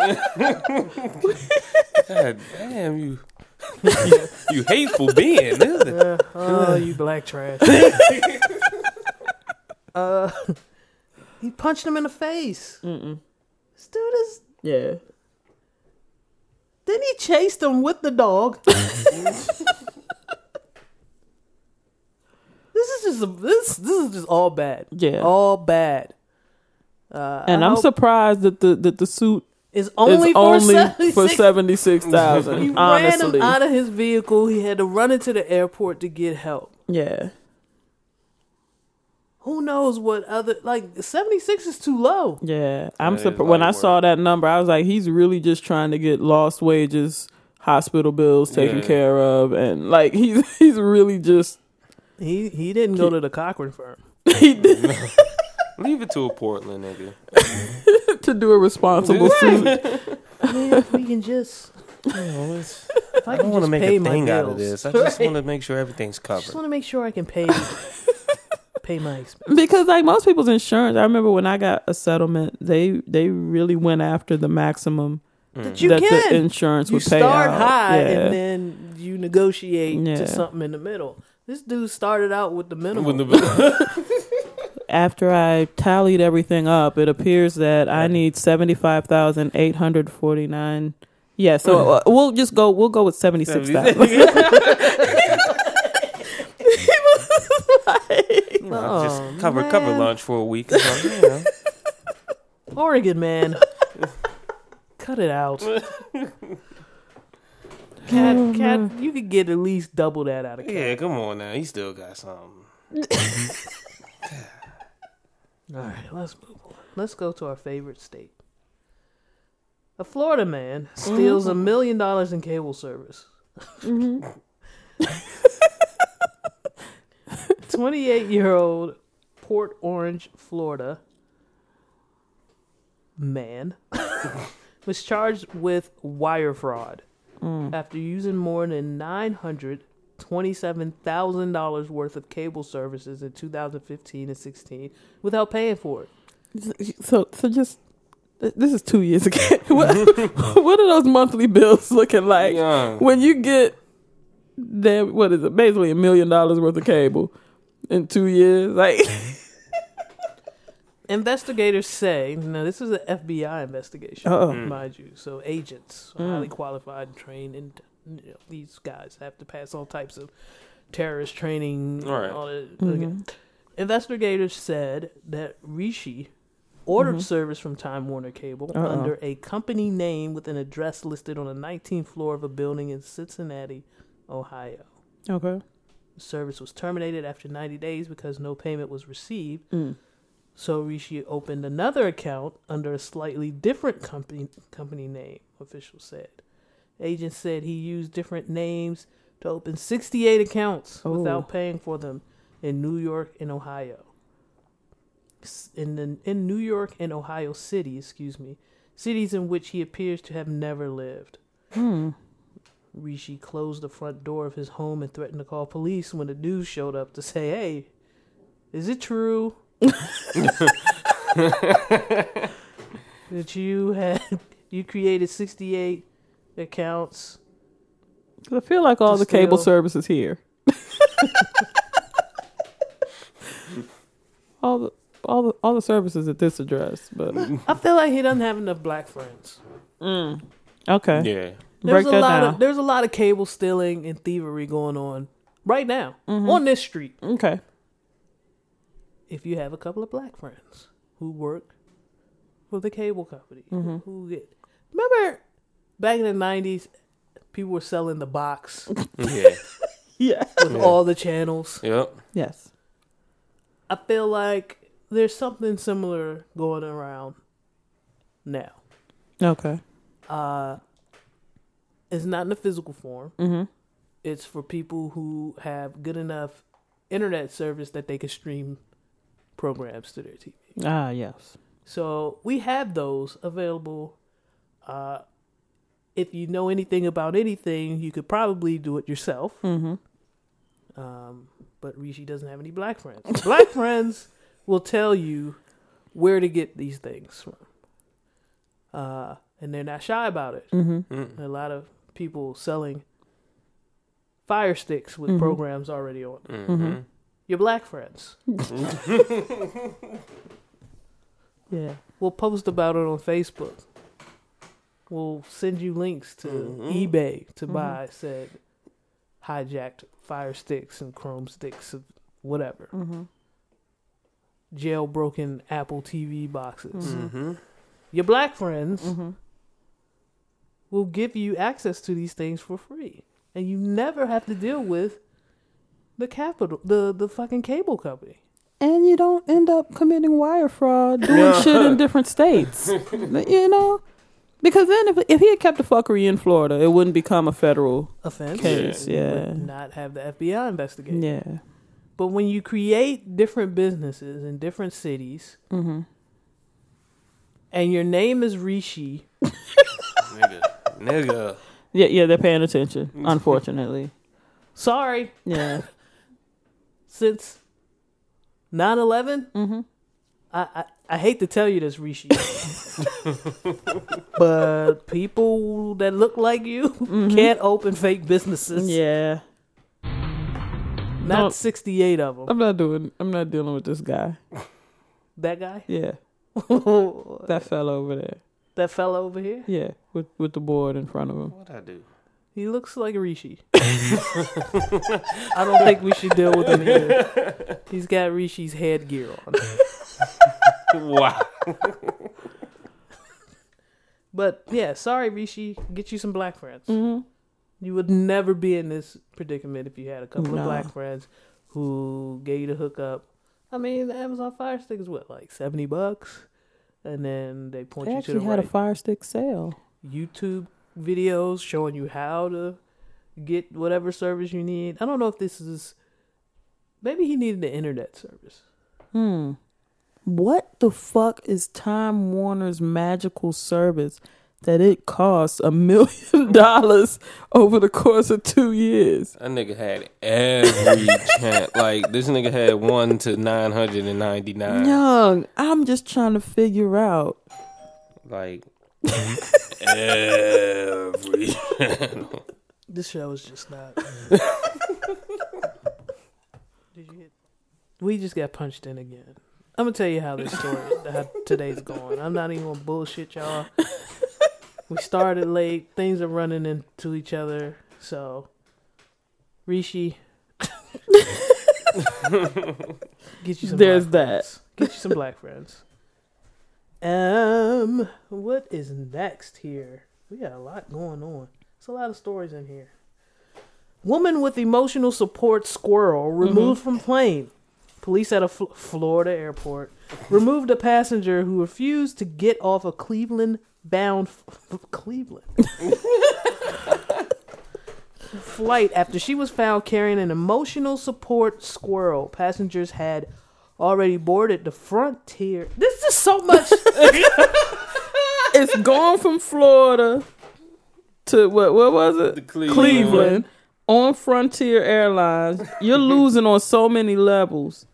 God damn you. you, you hateful being, isn't it? Uh, oh, you black trash. uh, he punched him in the face. Mm-mm. This dude is. Yeah. Then he chased him with the dog. This is just a, this. This is just all bad. Yeah. all bad. Uh, and I I'm surprised that the that the suit it's only is for only 76 for seventy six thousand. He thousand. ran honestly. him out of his vehicle. He had to run into the airport to get help. yeah. Who knows what other like seventy six is too low. Yeah. I'm That is surprised when I light saw that number, I was like, he's really just trying to get lost wages, hospital bills taken Yeah. care of, and like he's he's really just He he didn't go to the Cochran firm. he did Leave it to a Portland nigga. to do a responsible suit. Man, we can just. You know, I, I don't want to just make a thing out of this. I just Right. want to make sure everything's covered. I just want to make sure I can pay pay my expenses. because like most people's insurance, I remember when I got a settlement, they they really went after the maximum That mm. you that can. the insurance you would pay start out. high yeah. and then you negotiate Yeah. to something in the middle. This dude started out with the minimum. When the, After I tallied everything up, it appears that I need seventy five thousand eight hundred forty nine. Yeah, so uh, we'll just go. We'll go with seventy six thousand. you know, Oh, just cover cover lunch for a week. Or something, you know. Oregon man, cut it out. Katt, mm-hmm. Katt, you could get at least double that out of Katt. Yeah, come on now. He still got something. All right, let's move on. Let's go to our favorite state. A Florida man steals a mm-hmm. million dollars in cable service. Mm-hmm. 28 year old Port Orange, Florida man was charged with wire fraud Mm. after using more than $927,000 worth of cable services in 2015 and 16 without paying for it. So so just this is two years ago. what, what are those monthly bills looking like Young. when you get that? What is it? Basically a million dollars worth of cable in two years. Like Investigators say, now this is an FBI investigation, Uh-oh. mind you. So agents, Mm. highly qualified and trained, and you know, these guys have to pass all types of terrorist training. Right. All that. Mhm. okay. investigators said that Rishi ordered service from Time Warner Cable Uh-oh. under a company name with an address listed on the 19th floor of a building in Cincinnati, Ohio. Okay. The service was terminated after 90 days because no payment was received. Mm. So Rishi opened another account under a slightly different company company name, officials said. Agents said he used different names to open 68 accounts Oh. without paying for them in New York and Ohio. In the, in New York and Ohio City, excuse me, cities in which he appears to have never lived. Hmm. Rishi closed the front door of his home and threatened to call police when the news showed up to say, "Hey, is it true that you had you created 68 accounts?" I feel like all To the cable services here. all the all the all the services at this address, but I feel like he doesn't have enough black friends. okay. Yeah. There's Break a that lot down. of there's a lot of cable stealing and thievery going on right now Mm-hmm. on this street. Okay. If you have a couple of black friends who work for the cable company, Mm-hmm. who get remember back in the nineties, people were selling the box Yeah. Yeah. with all the channels. yep. Yes. I feel like there's something similar going around now. Okay. Uh, it's not in a physical form. Mhm. It's for people who have good enough internet service that they can stream programs to their TV. Ah, yes. So we have those available. Uh, if you know anything about anything, you could probably do it yourself. Mm-hmm. Um, but Rishi doesn't have any black friends. Black friends will tell you where to get these things from. Uh, and they're not shy about it. Mm-hmm. A lot of people selling fire sticks with Mhm. programs already on. Them. Mm-hmm. Your black friends. Yeah. We'll post about it on Facebook. We'll send you links to eBay to buy said hijacked fire sticks and chrome sticks of whatever. Mhm. Jailbroken Apple TV boxes. Mm-hmm. Your black friends Mhm. will give you access to these things for free. And you never have to deal with the capital the, the fucking cable company. And you don't end up committing wire fraud, doing shit in different states. you know? Because then if if he had kept the fuckery in Florida, it wouldn't become a federal Offense. case. You Yeah. would not have the FBI investigate. Yeah. But when you create different businesses in different cities, Mm-hmm. and your name is Rishi, Nigga. Nigga. Yeah, yeah, they're paying attention, unfortunately. sorry, Yeah. Since 9 11, Mm-hmm. I, I, I hate to tell you this, Rishi, but people that look like you can't open fake businesses. Yeah. Not No. 68 of them. I'm not doing I'm not dealing with this guy. That guy? Yeah. That fella over there. that fella over here? Yeah. With with the board in front of him. What I do? He looks like Rishi. I don't think we should deal with him here. He's got Rishi's headgear on. Wow. But yeah, sorry, Rishi. Get you some black friends. Mm-hmm. You would never be in this predicament if you had a couple No. of black friends who gave you the hookup. I mean, the Amazon Fire Stick is what, like seventy bucks, and then they point They you to the right. actually had a fire stick sale. YouTube videos showing you how to get whatever service you need. I don't know if this is. Maybe he needed the internet service. Hmm. What the fuck is Time Warner's magical service that it costs a million dollars over the course of two years? That nigga had every chance. Like this nigga had one to nine hundred and ninety nine. Young, I'm just trying to figure out. Like every mm-hmm. channel. This show is just not. Did you get? We just got punched in again. I'm gonna tell you how this story, how today's going. I'm not even gonna bullshit y'all. We started late. Things are running into each other. So, Rishi, Get you some. There's black that. friends. Get you some black friends. Um, what is next here? We got a lot going on. There's a lot of stories in here. Woman with emotional support squirrel removed from plane. Police at a Florida airport removed a passenger who refused to get off a Cleveland bound Cleveland flight after she was found carrying an emotional support squirrel. Passengers had already boarded the Frontier. This is so much. It's gone from Florida to what? What was it? Cleveland. Cleveland on Frontier Airlines. You're losing on so many levels,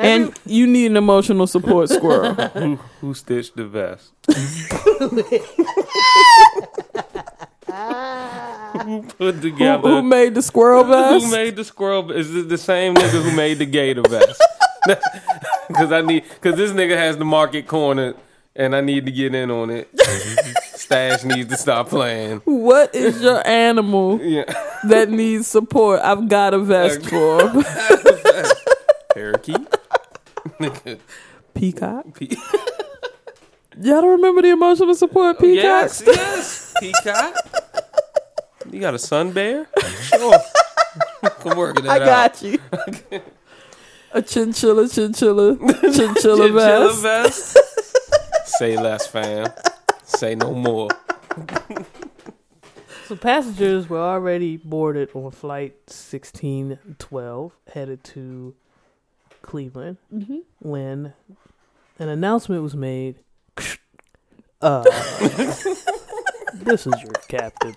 and you need an emotional support squirrel. Who, who stitched the vest? who put who, together? who made the squirrel vest? Who made the squirrel? Vest? Is it the same nigga who made the gator vest? Because I need, because this nigga has the market cornered, and I need to get in on it. Stash needs to stop playing. what is your animal Yeah, that needs support? I've got a vest for parakeet. Nigga, peacock. pe- Y'all don't remember the emotional support peacocks? Oh, yes, yes, peacock. You got a sun bear? Sure. Come work it I out. got you. a chinchilla, chinchilla, chinchilla Chinchilla vest. vest. Say less, fam. Say no more. so passengers were already boarded on flight 1612 headed to Cleveland when an announcement was made. Uh, this is your captain.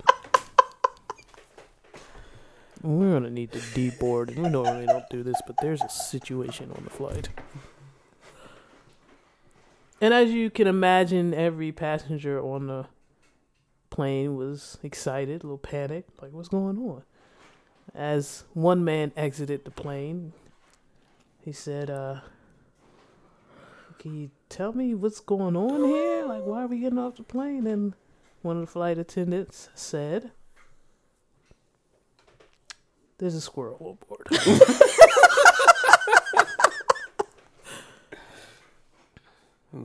We're gonna need to deboard. and We normally don't do this, but there's a situation on the flight. And as you can imagine, every passenger on the plane was excited, a little panicked, like what's going on? As one man exited the plane, he said, uh, can you tell me what's going on here? Like why are we getting off the plane? And one of the flight attendants said, There's a squirrel on board.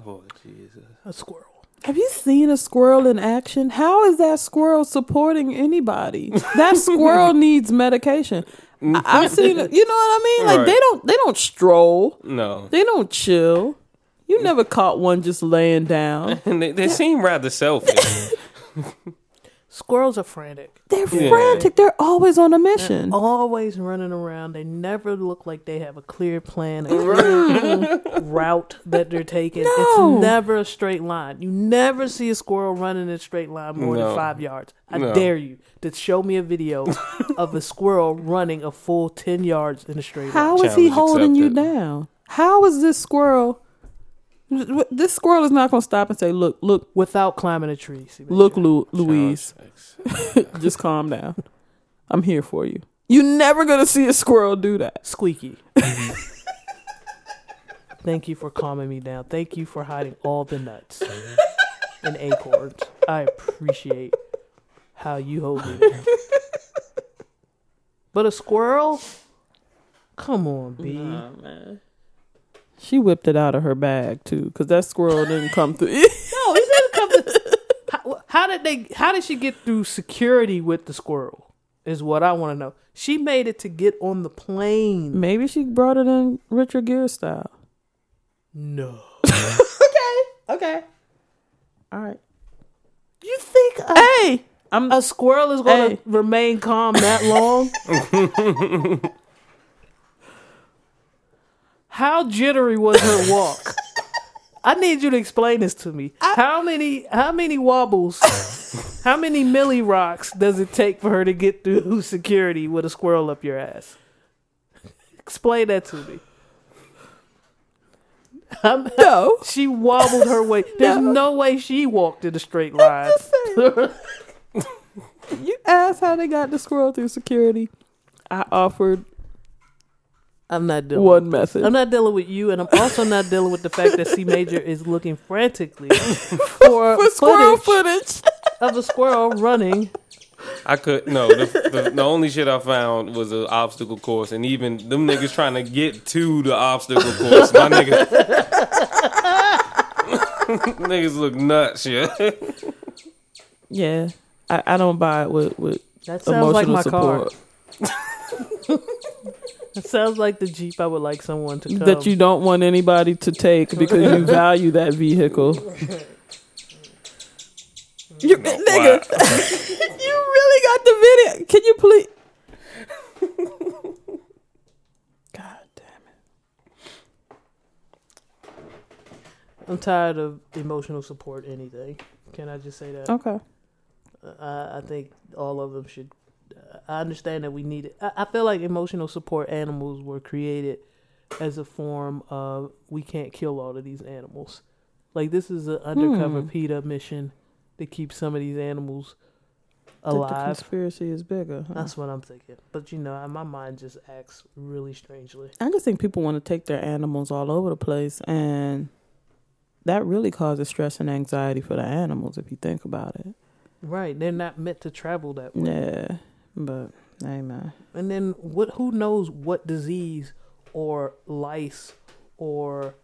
Lord Jesus. a squirrel. Have you seen a squirrel in action? How is that squirrel supporting anybody? That squirrel needs medication. I've seen it. You know what I mean? Like Right. they don't they don't stroll. No. They don't chill. You never caught one just laying down. And they, they seem rather selfish. Squirrels are frantic. They're Yeah. frantic. They're always on a mission. Always running around. They never look like they have a clear plan, a clear route that they're taking. No. It's never a straight line. You never see a squirrel running in a straight line more No. than five yards. I No. dare you to show me a video of a squirrel running a full ten yards in a straight How line. is he Challenge holding you down? How is this squirrel? This squirrel is not going to stop and say, "Look, look, Without climbing a tree. See, look, Lu- Louise, just calm down. I'm here for you." You're never going to see a squirrel do that. Squeaky. Thank you for calming me down. Thank you for hiding all the nuts and acorns. I appreciate how you hold me there. But a squirrel? Come on, B. She whipped it out of her bag too, because that squirrel didn't come through. No, it didn't come to, how, how did they how did she get through security with the squirrel? Is what I want to know. She made it to get on the plane. Maybe she brought it in Richard Gere style. No. Okay. Okay. All right. You think a, Hey, I'm. a squirrel is going to Hey. remain calm that long? How jittery was her walk? I need you to explain this to me. how many how many wobbles, how many milli rocks does it take for her to get through security with a squirrel up your ass? Explain that to me. I'm- no. she wobbled her way. There's no. way she walked in a straight line. You asked how they got the squirrel through security. I offered I'm not dealing. one method. I'm not dealing with you, and I'm also not dealing with the fact that C Major is looking frantically for, for squirrel footage footage. of a squirrel running I could no. The, the, the only shit I found was an obstacle course, and even them niggas trying to get to the obstacle course, my niggas, niggas look nuts. Yeah, Yeah, I, I don't buy it with with That sounds like my support. car. It sounds like the Jeep I would like someone to come. That you don't want anybody to take because you value that vehicle. You, nigga, you really got the video. Can you please? God damn it. I'm tired of emotional support. Anything? Can I just say that? Okay. I, I think all of them should. I understand that we need it. I, I feel like emotional support animals were created as a form of we can't kill all of these animals. Like this is an undercover Hmm. PETA mission to keep some of these animals That the alive. conspiracy is bigger. huh? That's what I'm thinking. But you know, my mind just acts really strangely. I just think people want to take their animals all over the place, and that really causes stress and anxiety for the animals if you think about it. Right? They're not meant to travel that way. Yeah, but man. And then what? Who knows what disease or lice or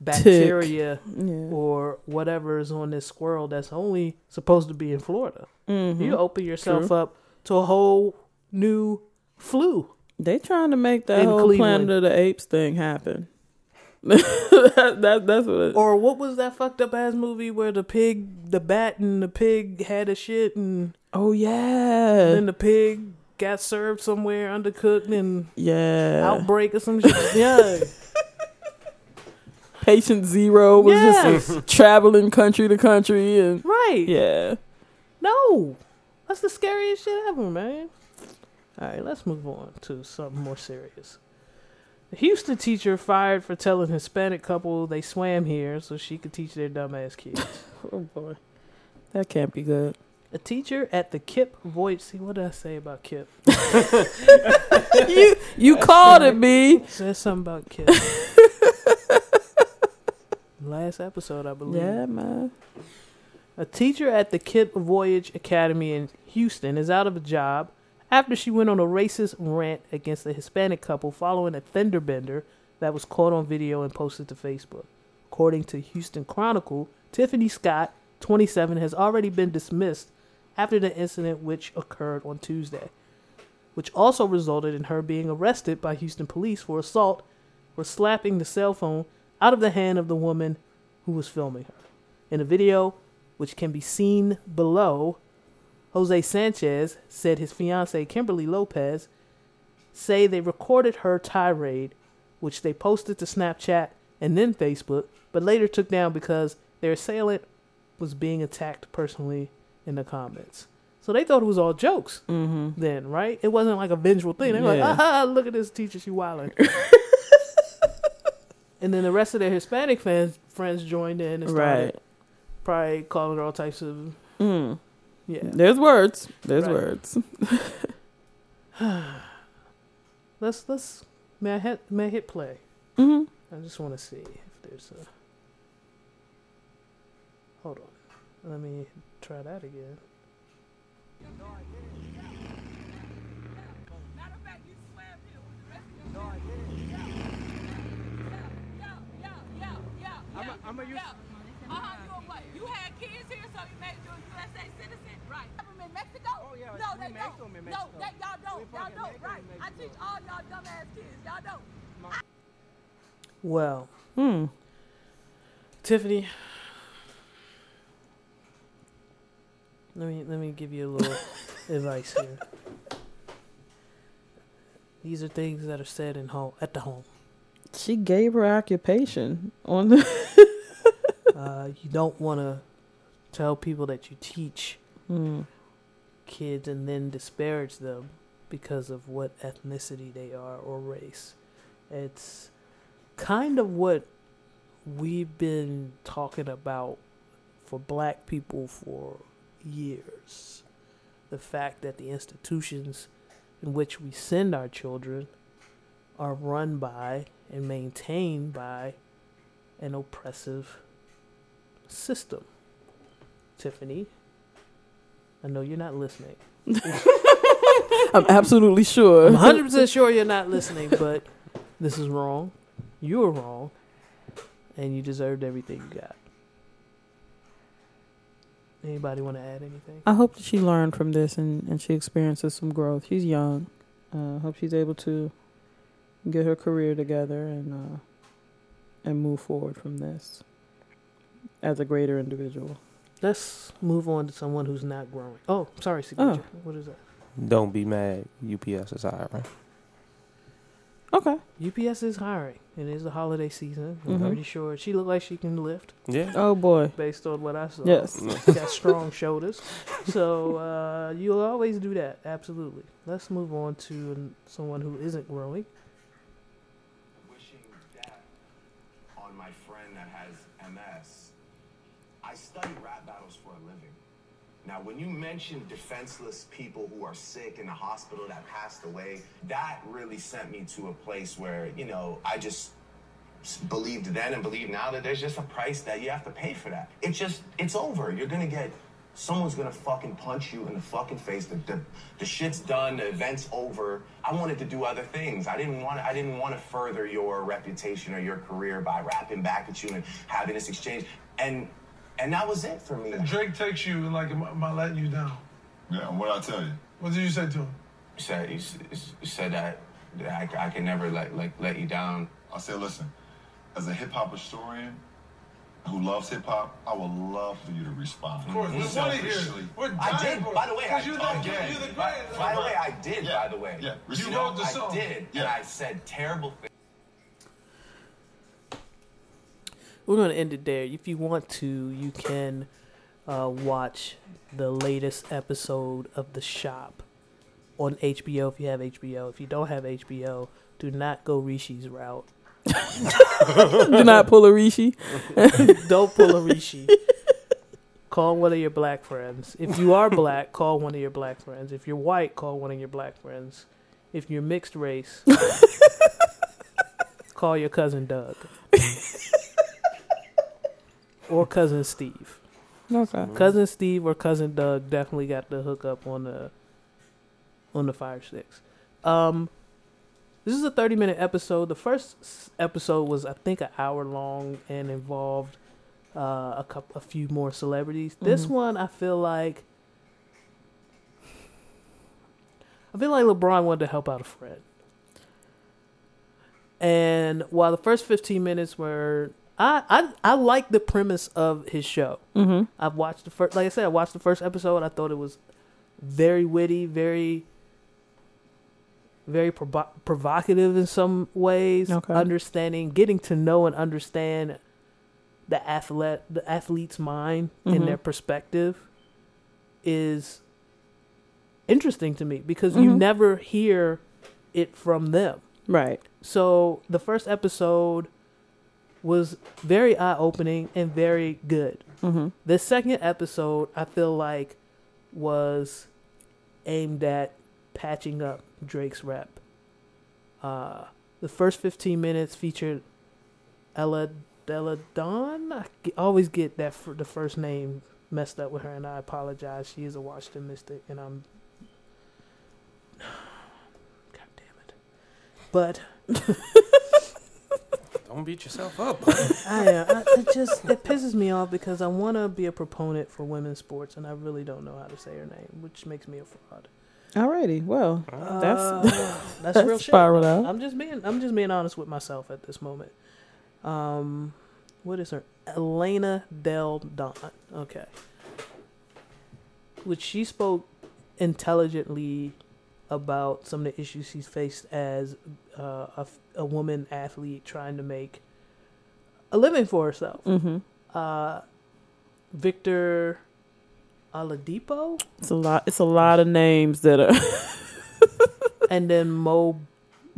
bacteria Yeah. or whatever is on this squirrel that's only supposed to be in Florida. Mhm. You open yourself True. up to a whole new flu. They trying to make that whole Cleveland. Planet of the Apes thing happen. that, that that's what. It, Or what was that fucked up ass movie where the pig, the bat, and the pig had a shit, and oh yeah, then the pig got served somewhere undercooked and yeah. outbreak or some shit. Yeah, Patient Zero was Yes. just traveling country to country, and right. yeah. No, that's the scariest shit ever, man. All right, let's move on to something more serious. A Houston teacher fired for telling Hispanic couple they swam here so she could teach their dumbass kids. Oh boy, that can't be good. A teacher at the KIPP Voice. See, what did I say about KIPP? you you called it, B. Said something about KIPP. Last episode, I believe. Yeah, man. A teacher at the KIPP Voyage Academy in Houston is out of a job after she went on a racist rant against a Hispanic couple following a fender bender that was caught on video and posted to Facebook. According to Houston Chronicle, Tiffany Scott, 27, has already been dismissed after the incident which occurred on Tuesday, which also resulted in her being arrested by Houston police for assault for slapping the cell phone out of the hand of the woman who was filming her. In a video, which can be seen below, Jose Sanchez said his fiancee Kimberly Lopez say they recorded her tirade, which they posted to Snapchat and then Facebook, but later took down because their assailant was being attacked personally in the comments. So they thought it was all jokes Mm-hmm. then, right? It wasn't like a vengeful thing. They were Yeah. like, aha, look at this teacher, she wilding. and then the rest of their Hispanic fans friends joined in and started Right. probably calling her all types of Mm. yeah. There's words. There's Right. words. Let's let's may I hit may I hit play? hmm I just want to see if there's a. Hold on, let me try that again. Matter of fact, you swam here with the rest of your No, I Yeah, yeah, yeah, yeah. I'm a, I'm a yeah. Uh-huh, you a what? You had kids here, so you made you a USA citizen, right? Have them in Mexico? Oh, yeah, no, they don't. No, that y'all don't. Y'all don't, right? I teach all y'all dumbass kids. Y'all don't. Well, Hmm. Tiffany, let me let me give you a little advice here. These are things that are said in home at the home. She gave her occupation on the. Uh, you don't want to tell people that you teach Hmm. kids and then disparage them because of what ethnicity they are or race. It's kind of what we've been talking about for black people for years. The fact that the institutions in which we send our children are run by and maintained by an oppressive system. Tiffany, I know you're not listening, I'm absolutely sure. I'm 100 percent sure you're not listening, but this is wrong. You were wrong, and you deserved everything you got. Anybody want to add anything? I hope that she learned from this and, and she experiences some growth. She's young. Uh, hope she's able to get her career together and uh, and move forward from this as a greater individual. Let's move on to someone who's not growing. Oh, sorry, signature. What is that? Don't be mad. UPS is hiring. Okay. UPS is hiring. It is the holiday season. I'm Mhm. pretty sure she looked like she can lift Yeah. Oh boy. based on what I saw. Yes. She's got strong shoulders. So uh, you'll always do that. Absolutely. Let's move on to someone who isn't growing. wishing death on my friend that has MS. I study rap battles for a living. Now, when you mentioned defenseless people who are sick in the hospital that passed away, that really sent me to a place where, you know, I just believed then and believe now that there's just a price that you have to pay for that. It's just, it's over. You're gonna get, someone's gonna fucking punch you in the fucking face. The, the, the shit's done. The event's over. I wanted to do other things. I didn't want. I didn't want to further your reputation or your career by rapping back at you and having this exchange. And and that was it for me. Drake takes you and like, am I, am I letting you down? Yeah, and what I tell you? What did you say to him? He said he, he said that, that I, c- I can never let like let you down. I said, listen, as a hip hop historian who loves hip hop, I would love for you to respond. Of course, we want to hear. Selfishly. We're I dying did. for it. By the way, I, Because you know again, you the by, greatest. by the way, I did. Yeah, By the way, yeah. You You wrote the song. I song. did, and I said terrible things. We're going to end it there. If you want to, you can uh, watch the latest episode of The Shop on HBO if you have HBO. If you don't have HBO, do not go Rishi's route. Do not pull a Rishi. don't pull a Rishi. call one of your black friends. If you are black, call one of your black friends. If you're white, call one of your black friends. If you're mixed race, call your cousin Doug. Or cousin Steve. Okay. Cousin Steve or cousin Doug definitely got the hookup on the on the fire sticks. Um, this is a thirty minute episode. The first episode was I think an hour long and involved uh, a couple, a few more celebrities. This Mhm. one I feel like I feel like LeBron wanted to help out a friend. And while the first fifteen minutes were I, I I like the premise of his show. Mm-hmm. I've watched the first, like I said, I watched the first episode. I thought it was very witty, very, very provo- provocative in some ways. Okay. Understanding, getting to know and understand the athlete, the athlete's mind and Mhm. their perspective is interesting to me because you Mhm. never hear it from them. Right. So the first episode was very eye opening and very good. Mm-hmm. The second episode, I feel like, was aimed at patching up Drake's rep. Uh, the first 15 minutes featured Ella Della Dawn. I always get that for the first name messed up with her, and I apologize. She is a Washington Mystic, and I'm. God damn it. But Don't beat yourself up. I am. I, it just it pisses me off because I want to be a proponent for women's sports, and I really don't know how to say her name, which makes me a fraud. Alrighty. Well, that's Uh, that's, that's real shit. out. I'm just being I'm just being honest with myself at this moment. Um, what is her? Elena Del Don. Okay. Which she spoke intelligently about some of the issues she's faced as uh, a, a woman athlete trying to make a living for herself. mm-hmm. Uh, Victor Oladipo. It's a lot. It's a lot of names that are and then Mo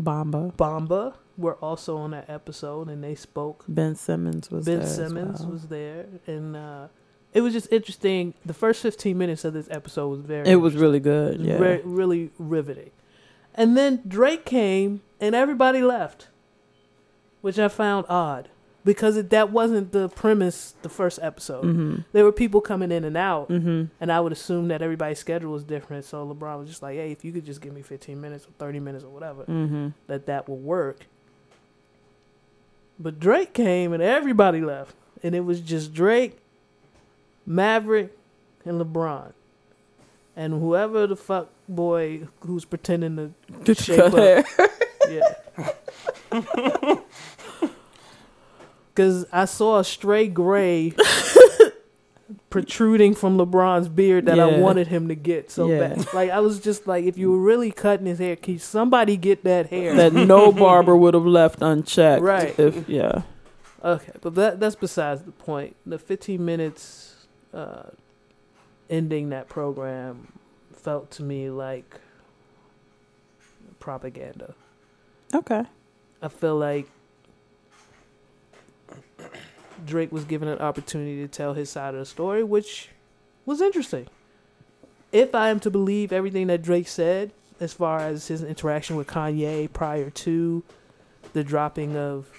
Bamba. Bamba were also on that episode, and they spoke. Ben Simmons was Ben Simmons well. was there, and uh, it was just interesting. The first fifteen minutes of this episode was very. It was really good. Yeah. Re- really riveting. And then Drake came, and everybody left, which I found odd. because it, that wasn't the premise the first episode. Mm-hmm. There were people coming in and out, Mm-hmm. and I would assume that everybody's schedule was different. So LeBron was just like, "Hey, if you could just give me 15 minutes or 30 minutes or whatever, Mm-hmm. that that will work." But Drake came and everybody left, and it was just Drake, Maverick, and LeBron, and whoever the fuck boy who's pretending to shape up. hair? Yeah. Because I saw a stray gray protruding from LeBron's beard that I wanted him to get so Yeah. bad. Like, I was just like, if you were really cutting his hair, can somebody get that hair? that no barber would have left unchecked. Right. If yeah. Okay, but that that's besides the point. The 15 minutes uh, ending that program felt to me like propaganda. Okay. I feel like Drake was given an opportunity to tell his side of the story, which was interesting. If I am to believe everything that Drake said, as far as his interaction with Kanye prior to the dropping of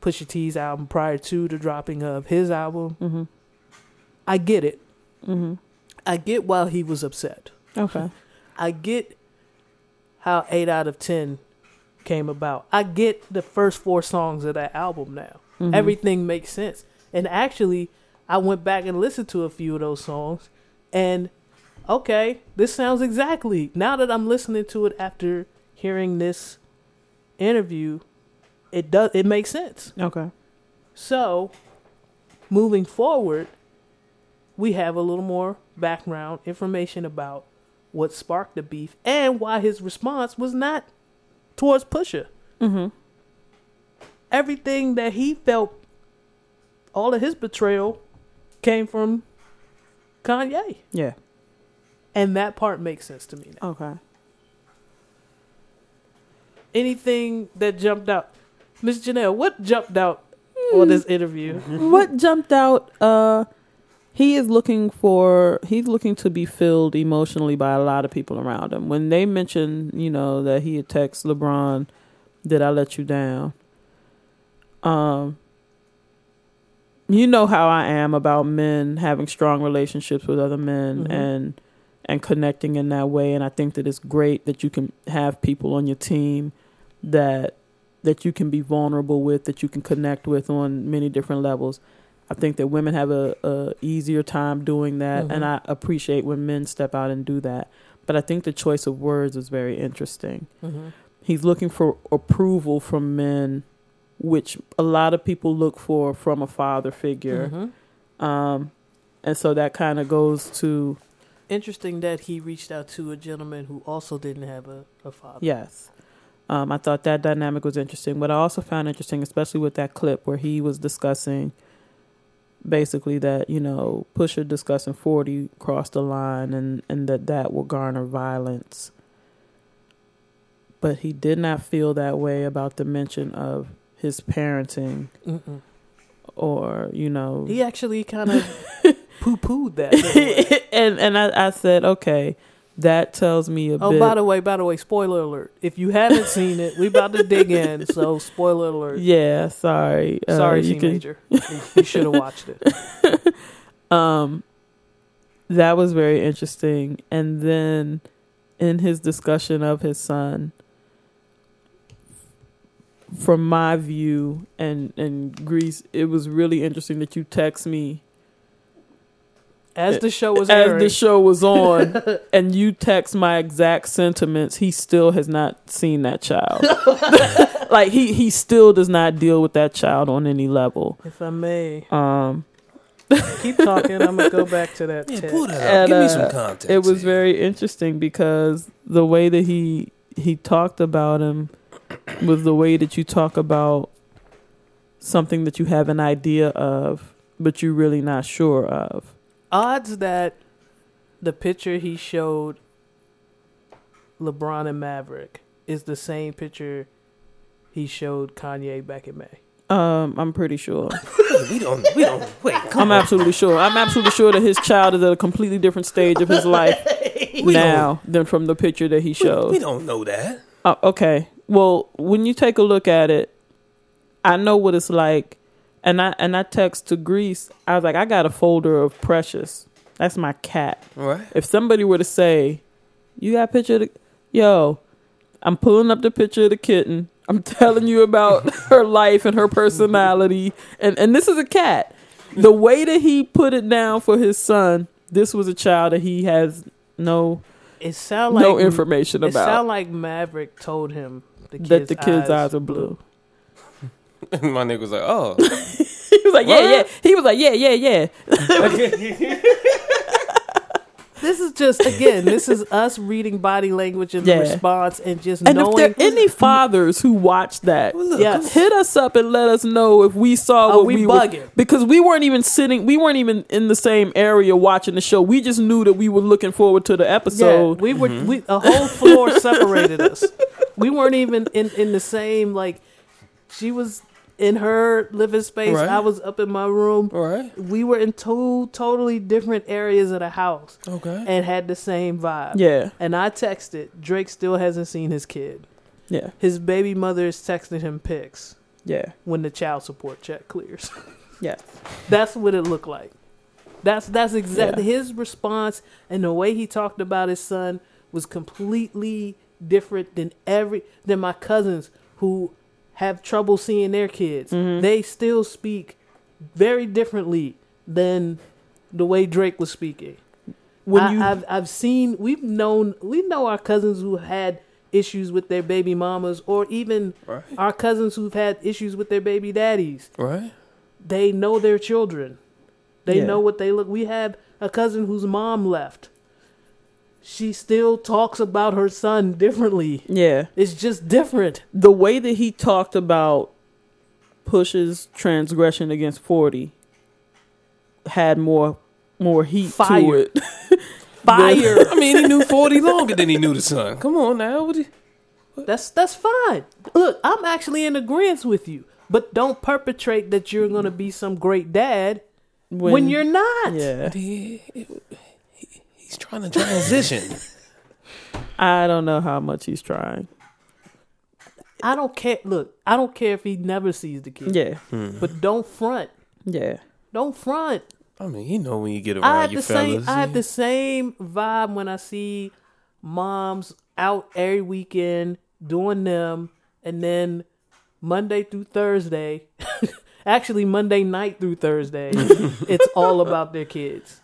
Pusha T's album, prior to the dropping of his album, Mm-hmm. I get it. Mm-hmm. I get why he was upset. Okay. I get how 8 out of 10 came about. I get the first four songs of that album now. Mhm. Everything makes sense. And actually, I went back and listened to a few of those songs and okay, this sounds exactly. Now that I'm listening to it after hearing this interview, it does it makes sense. Okay. So, moving forward, we have a little more background information about what sparked the beef and why his response was not towards Pusha. Mm-hmm. Everything that he felt, all of his betrayal, came from Kanye, Yeah. and that part makes sense to me. Now. Okay. Anything that jumped out, Miss Janelle, what jumped out on this interview? what jumped out uh he is looking for he's looking to be filled emotionally by a lot of people around him when they mention, you know that he texted lebron did i let you down um you know how i am about men having strong relationships with other men Mhm. and and connecting in that way and i think that it's great that you can have people on your team that that you can be vulnerable with, that you can connect with on many different levels. I think that women have a, a easier time doing that, and Mhm. I appreciate when men step out and do that. But I think the choice of words is very interesting. Mm-hmm. He's looking for approval from men, which a lot of people look for from a father figure. Mm-hmm. Um, and so that kind of goes to Interesting that he reached out to a gentleman who also didn't have a, a father. Yes. Um, I thought that dynamic was interesting. What I also found interesting, especially with that clip where he was discussing basically that, you know, Pusha discussing 40 crossed the line and, and that that will garner violence. But he did not feel that way about the mention of his parenting Mm-mm. or, you know. He actually kind of poo pooed that. in a way. and and I, I said, okay, that tells me a oh, bit. by the way, by the way, spoiler alert. If you haven't seen it, we about to dig in. So, spoiler alert. yeah, sorry. Uh, Sorry, you C can- Major. You, you should have watched it. um that was very interesting and then in his discussion of his son from my view and and Greece it was really interesting that you text me As the show was as airing, the show was on and you text my exact sentiments he still has not seen that child like he he still does not deal with that child on any level if I may um keep talking, I'm gonna go back to that. Yeah, tit. pull that up. And, Give me uh, some context. it was here. very interesting because the way that he he talked about him was the way that you talk about something that you have an idea of but you're really not sure of Odds that the picture he showed LeBron and Maverick is the same picture he showed Kanye back in May. um i'm pretty sure we don't. We don't. Wait. Come i'm absolutely sure i'm absolutely sure that his child is at a completely different stage of his life now than from the picture that he showed. We showed don't know that. Uh, okay. Well, when you take a look at it, I know what it's like And I and I text to Greece. I was like, I got a folder of Precious. That's my cat. Right. If somebody were to say, "You got a picture of the yo," I'm pulling up the picture of the kitten. I'm telling you about her life and her personality, and and this is a cat. The way that he put it down for his son, this was a child that he has no It sound like no information It about. sound like Maverick told him the kid's that the kid's eyes, are blue. And my nigga was like, oh. He was like, yeah, yeah. He was like, yeah, yeah, yeah. This is just again, this is us reading body language in Yeah. the response and just And knowing. if there are any fathers who watched that, Yes. hit us up and let us know if we saw what we we, were bugging. because we weren't even sitting, we weren't even in the same area watching the show. We just knew that we were looking forward to the yeah, episode. we were mm-hmm. we a whole floor separated us. We weren't even in in the same like. She was in her living space. Right. I was up in my room. Right. We were in two totally different areas of the house Okay. and had the same vibe. yeah, And I texted Drake still hasn't seen his kid. yeah, His baby mother is texting him pics yeah, when the child support check clears. yeah. That's what it looked like. That's that's exactly Yeah. his response and the way he talked about his son was completely different than every than my cousins who have trouble seeing their kids. Mm-hmm. They still speak very differently than the way Drake was speaking. When I, you, I've I've seen we've known we know our cousins who had issues with their baby mamas or even Right. our cousins who've had issues with their baby daddies Right. they know their children. They Yeah. know what they look. We have a cousin whose mom left. She still talks about her son differently. yeah, It's just different. the way that he talked about Push's transgression against forty had more more heat to it. Fire. I mean, he knew 40 longer than he knew the son. Come on now. What you- that's that's fine. Look, I'm actually in agreement with you. But don't perpetrate that you're gonna be some great dad when, you're not. yeah, he, he- he's trying to transition. I don't know how much he's trying. I don't care. Look, I don't care if he never sees the kid. Yeah, hmm. But don't front. yeah. Don't front. I mean, you know when you get I around have your the same. I have the same vibe when I see moms out every weekend doing them, and then Monday through Thursday, actually Monday night through Thursday, it's all about their kids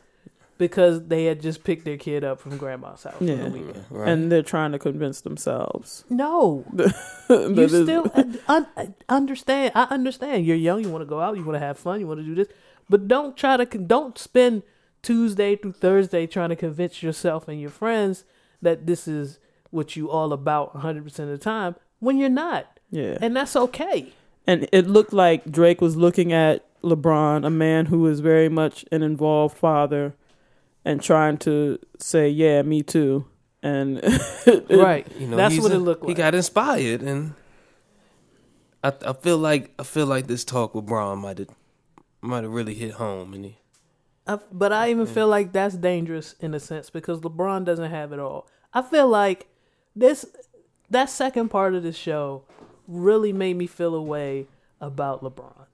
because they had just picked their kid up from grandma's house. Yeah. on the weekend. Right. And they're trying to convince themselves. No, you still uh, un- un- understand. I understand. You're young. You want to go out. You want to have fun. You want to do this, but don't try to. con- Don't spend Tuesday through Thursday trying to convince yourself and your friends that this is what you all about 100 percent of the time when you're not, yeah. and that's okay. And it looked like Drake was looking at LeBron, a man who is very much an involved father, and trying to say, "Yeah, me too." And right. You know, that's what a- it looked like. He got inspired, and I, I feel like I feel like this talk with Bron might have might have really hit home, and he, I, but I even feel like that's dangerous in a sense because LeBron doesn't have it all. I feel like this that second part of the show really made me feel a way about LeBron.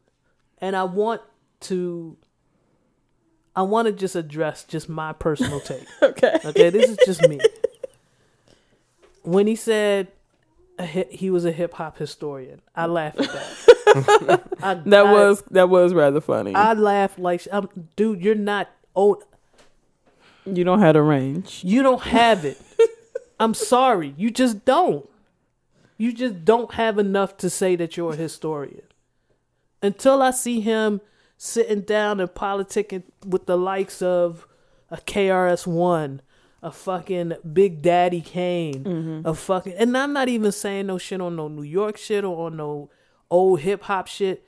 And I want to I want to just address just my personal take. okay. Okay, this is just me. When he said a he was a hip hop historian, I laughed at that. I, That I- was that was rather funny. I laughed like, um, dude, you're not old. you don't have the range. You don't have it. I'm sorry. You just don't. You just don't have enough to say that you're a historian. Until I see him sitting down and politicking with the likes of a KRS One, a fucking Big Daddy Kane, mm-hmm. a fucking and I'm not even saying no shit on no New York shit or on no old hip hop shit.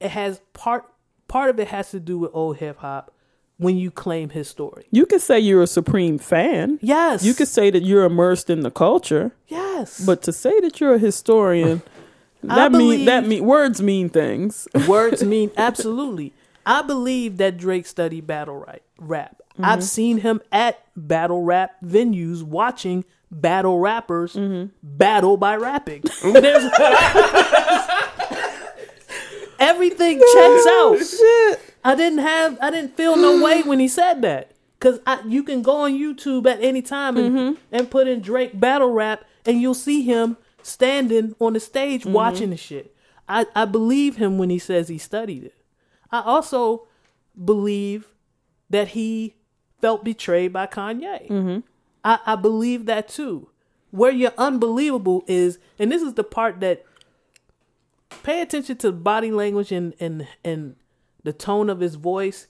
It has part part of it has to do with old hip hop when you claim his story. You could say you're a supreme fan. Yes. You could say that you're immersed in the culture, Yes. but to say that you're a historian, that mean that mean words mean things. Words mean absolutely. I believe that Drake studied battle right, rap. I've mm-hmm. seen him at battle rap venues watching battle rappers mm-hmm. battle by rapping. Everything checks out. Shit. I didn't have I didn't feel no way when he said that. Cause I, you can go on YouTube at any time and, mm-hmm. and put in Drake battle rap and you'll see him standing on the stage mm-hmm. watching the shit. I, I believe him when he says he studied it. I also believe that he felt betrayed by Kanye. Mm-hmm. I, I believe that too. Where you're unbelievable is, and this is the part that pay attention to body language and and and the tone of his voice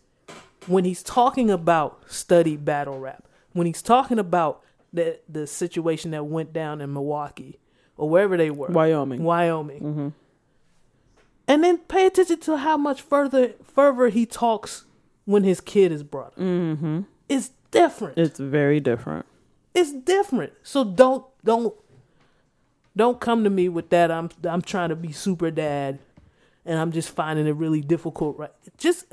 when he's talking about study battle rap. When he's talking about the the situation that went down in Milwaukee or wherever they were, Wyoming. Wyoming. And then pay attention to how much further further he talks when his kid is brought up. Mm-hmm. It's different It's very different. it's different. So don't don't don't come to me with that. I'm I'm trying to be super dad, and I'm just finding it really difficult. Right? Just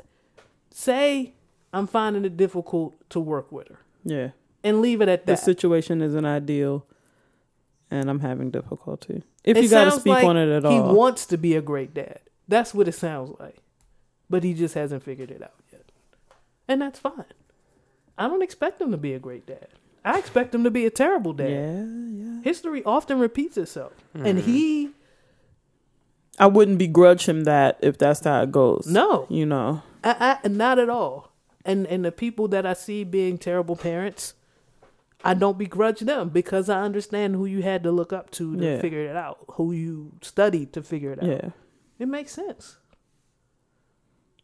say I'm finding it difficult to work with her, Yeah. and leave it at that. The situation isn't ideal, and I'm having difficulty. If It you got to speak like on it at all, he wants to be a great dad. That's what it sounds like, but he just hasn't figured it out yet, and that's fine. I don't expect him to be a great dad. I expect him to be a terrible dad. yeah, yeah. History often repeats itself, and hmm. he I wouldn't begrudge him that if that's how it goes. No. you know. I, I, not at all. And and the people that I see being terrible parents, I don't begrudge them because I understand who you had to look up to to Yeah. figure it out, who you studied to figure it out. Yeah. It makes sense.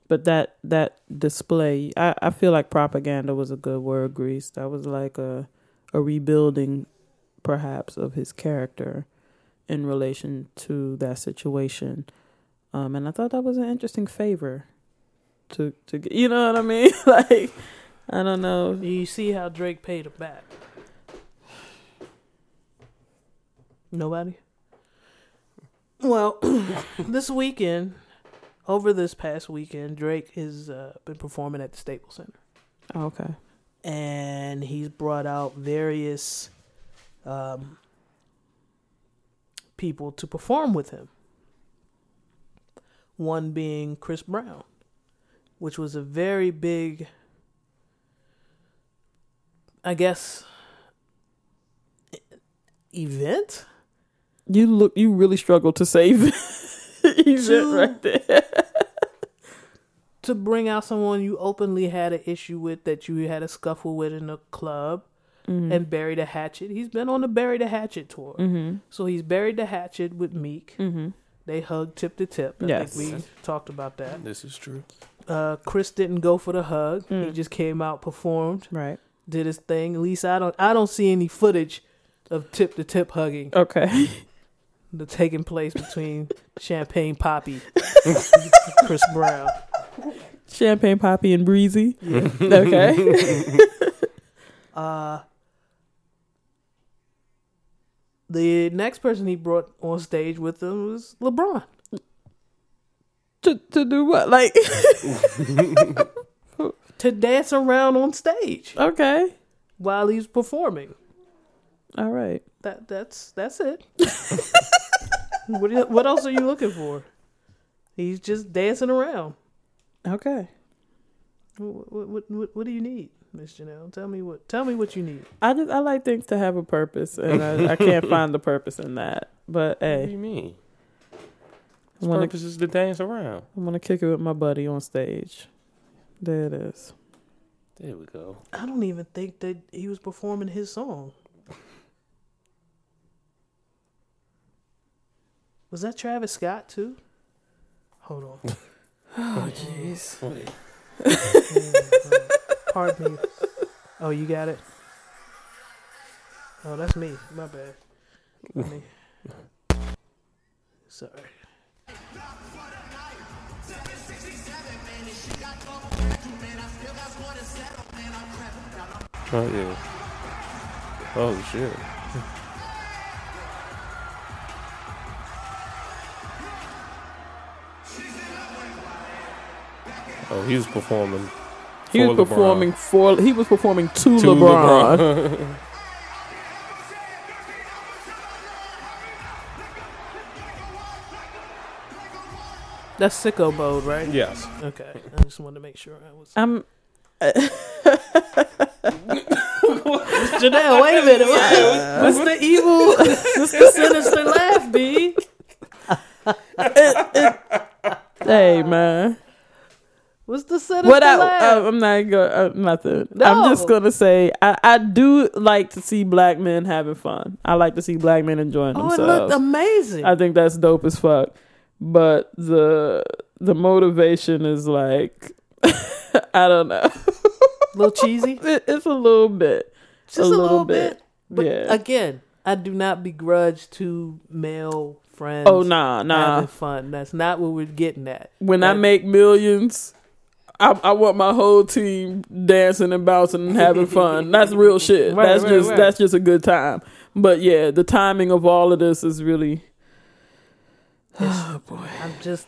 But that that display, I, I feel like propaganda was a good word, Greece. That was like a a rebuilding, perhaps, of his character in relation to that situation. Um, and I thought that was an interesting favor to to get- you know what I mean? like I don't know. You see how Drake paid him back. Nobody? Well, this weekend, over this past weekend, Drake has uh, been performing at the Staples Center. Oh, Okay. and he's brought out various um, people to perform with him. One being Chris Brown, which was a very big, I guess, event. You look you really struggle to save event To- right there. to bring out someone you openly had an issue with that you had a scuffle with in a club and bury the hatchet. He's been on the bury the hatchet tour. Mm-hmm. So he's buried the hatchet with Meek. Mm-hmm. They hugged tip to tip. I Yes. think we talked about that. This is true. Uh, Chris didn't go for the hug. He Mm. just came out, performed, Right. did his thing. At least I don't I don't see any footage of tip to tip hugging Okay. that's taking place between Champagne Papi Chris Brown. Champagne Papi and Breezy. Okay. Uh the next person he brought on stage with him was LeBron. to to do what? Like To dance around on stage Okay. while he's performing. All right. That that's that's it. what do- what else are you looking for? He's just dancing around. Okay. What what what, what do you need, Miss Janelle? Tell me what tell me what you need. I just I like things to have a purpose, and I, I can't find the purpose in that. But hey, What do you mean? I His want purpose is to dance around. I'm gonna kick it with my buddy on stage. There it is. There we go. I don't even think that he was performing his song. Was that Travis Scott too? Hold on. Oh jeez. Pardon me. Oh, you got it. Oh, that's me. My bad. Me. Sorry. Oh yeah. Oh shit. Oh, he was performing. He was LeBron. performing for. He was performing to, to LeBron. LeBron. That's sicko mode, right? Yes. Okay. I just wanted to make sure I was. I'm. Janelle, wait a minute. What, what's the evil? what's the sinister laugh, B? Hey man, What's the sinister what I, laugh? I I'm not going uh, nothing. No. I'm just gonna say I, I do like to see black men having fun. I like to see black men enjoying themselves. oh, it looked amazing. I think that's dope as fuck. But the the motivation is like I don't know. a little cheesy. It, it's a little bit. Just a, little, bit. bit. But Yeah. again, I do not begrudge to male friends. Oh nah, nah. having fun. That's not what we're getting at. When I make millions, I, I want my whole team dancing and bouncing and having fun. That's real shit. Right, that's right, just right. that's just a good time. But yeah, the timing of all of this is really. Oh boy. I'm just,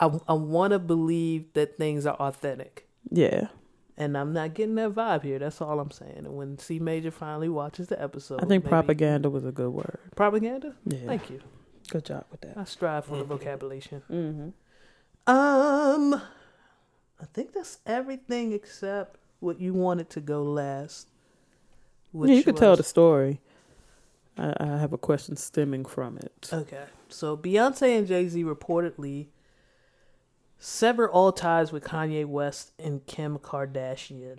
I, I want to believe that things are authentic. Yeah, And I'm not getting that vibe here. That's all I'm saying. And when C Major finally watches the episode, I think maybe- propaganda was a good word. Propaganda? Yeah, Thank you. good job with that. I strive for the vocabulation. Mm-hmm. Um, I think that's everything except what you wanted to go last. Yeah, you could tell the story. I, I have a question stemming from it. Okay. So Beyonce and Jay Z reportedly sever all ties with Kanye West and Kim Kardashian.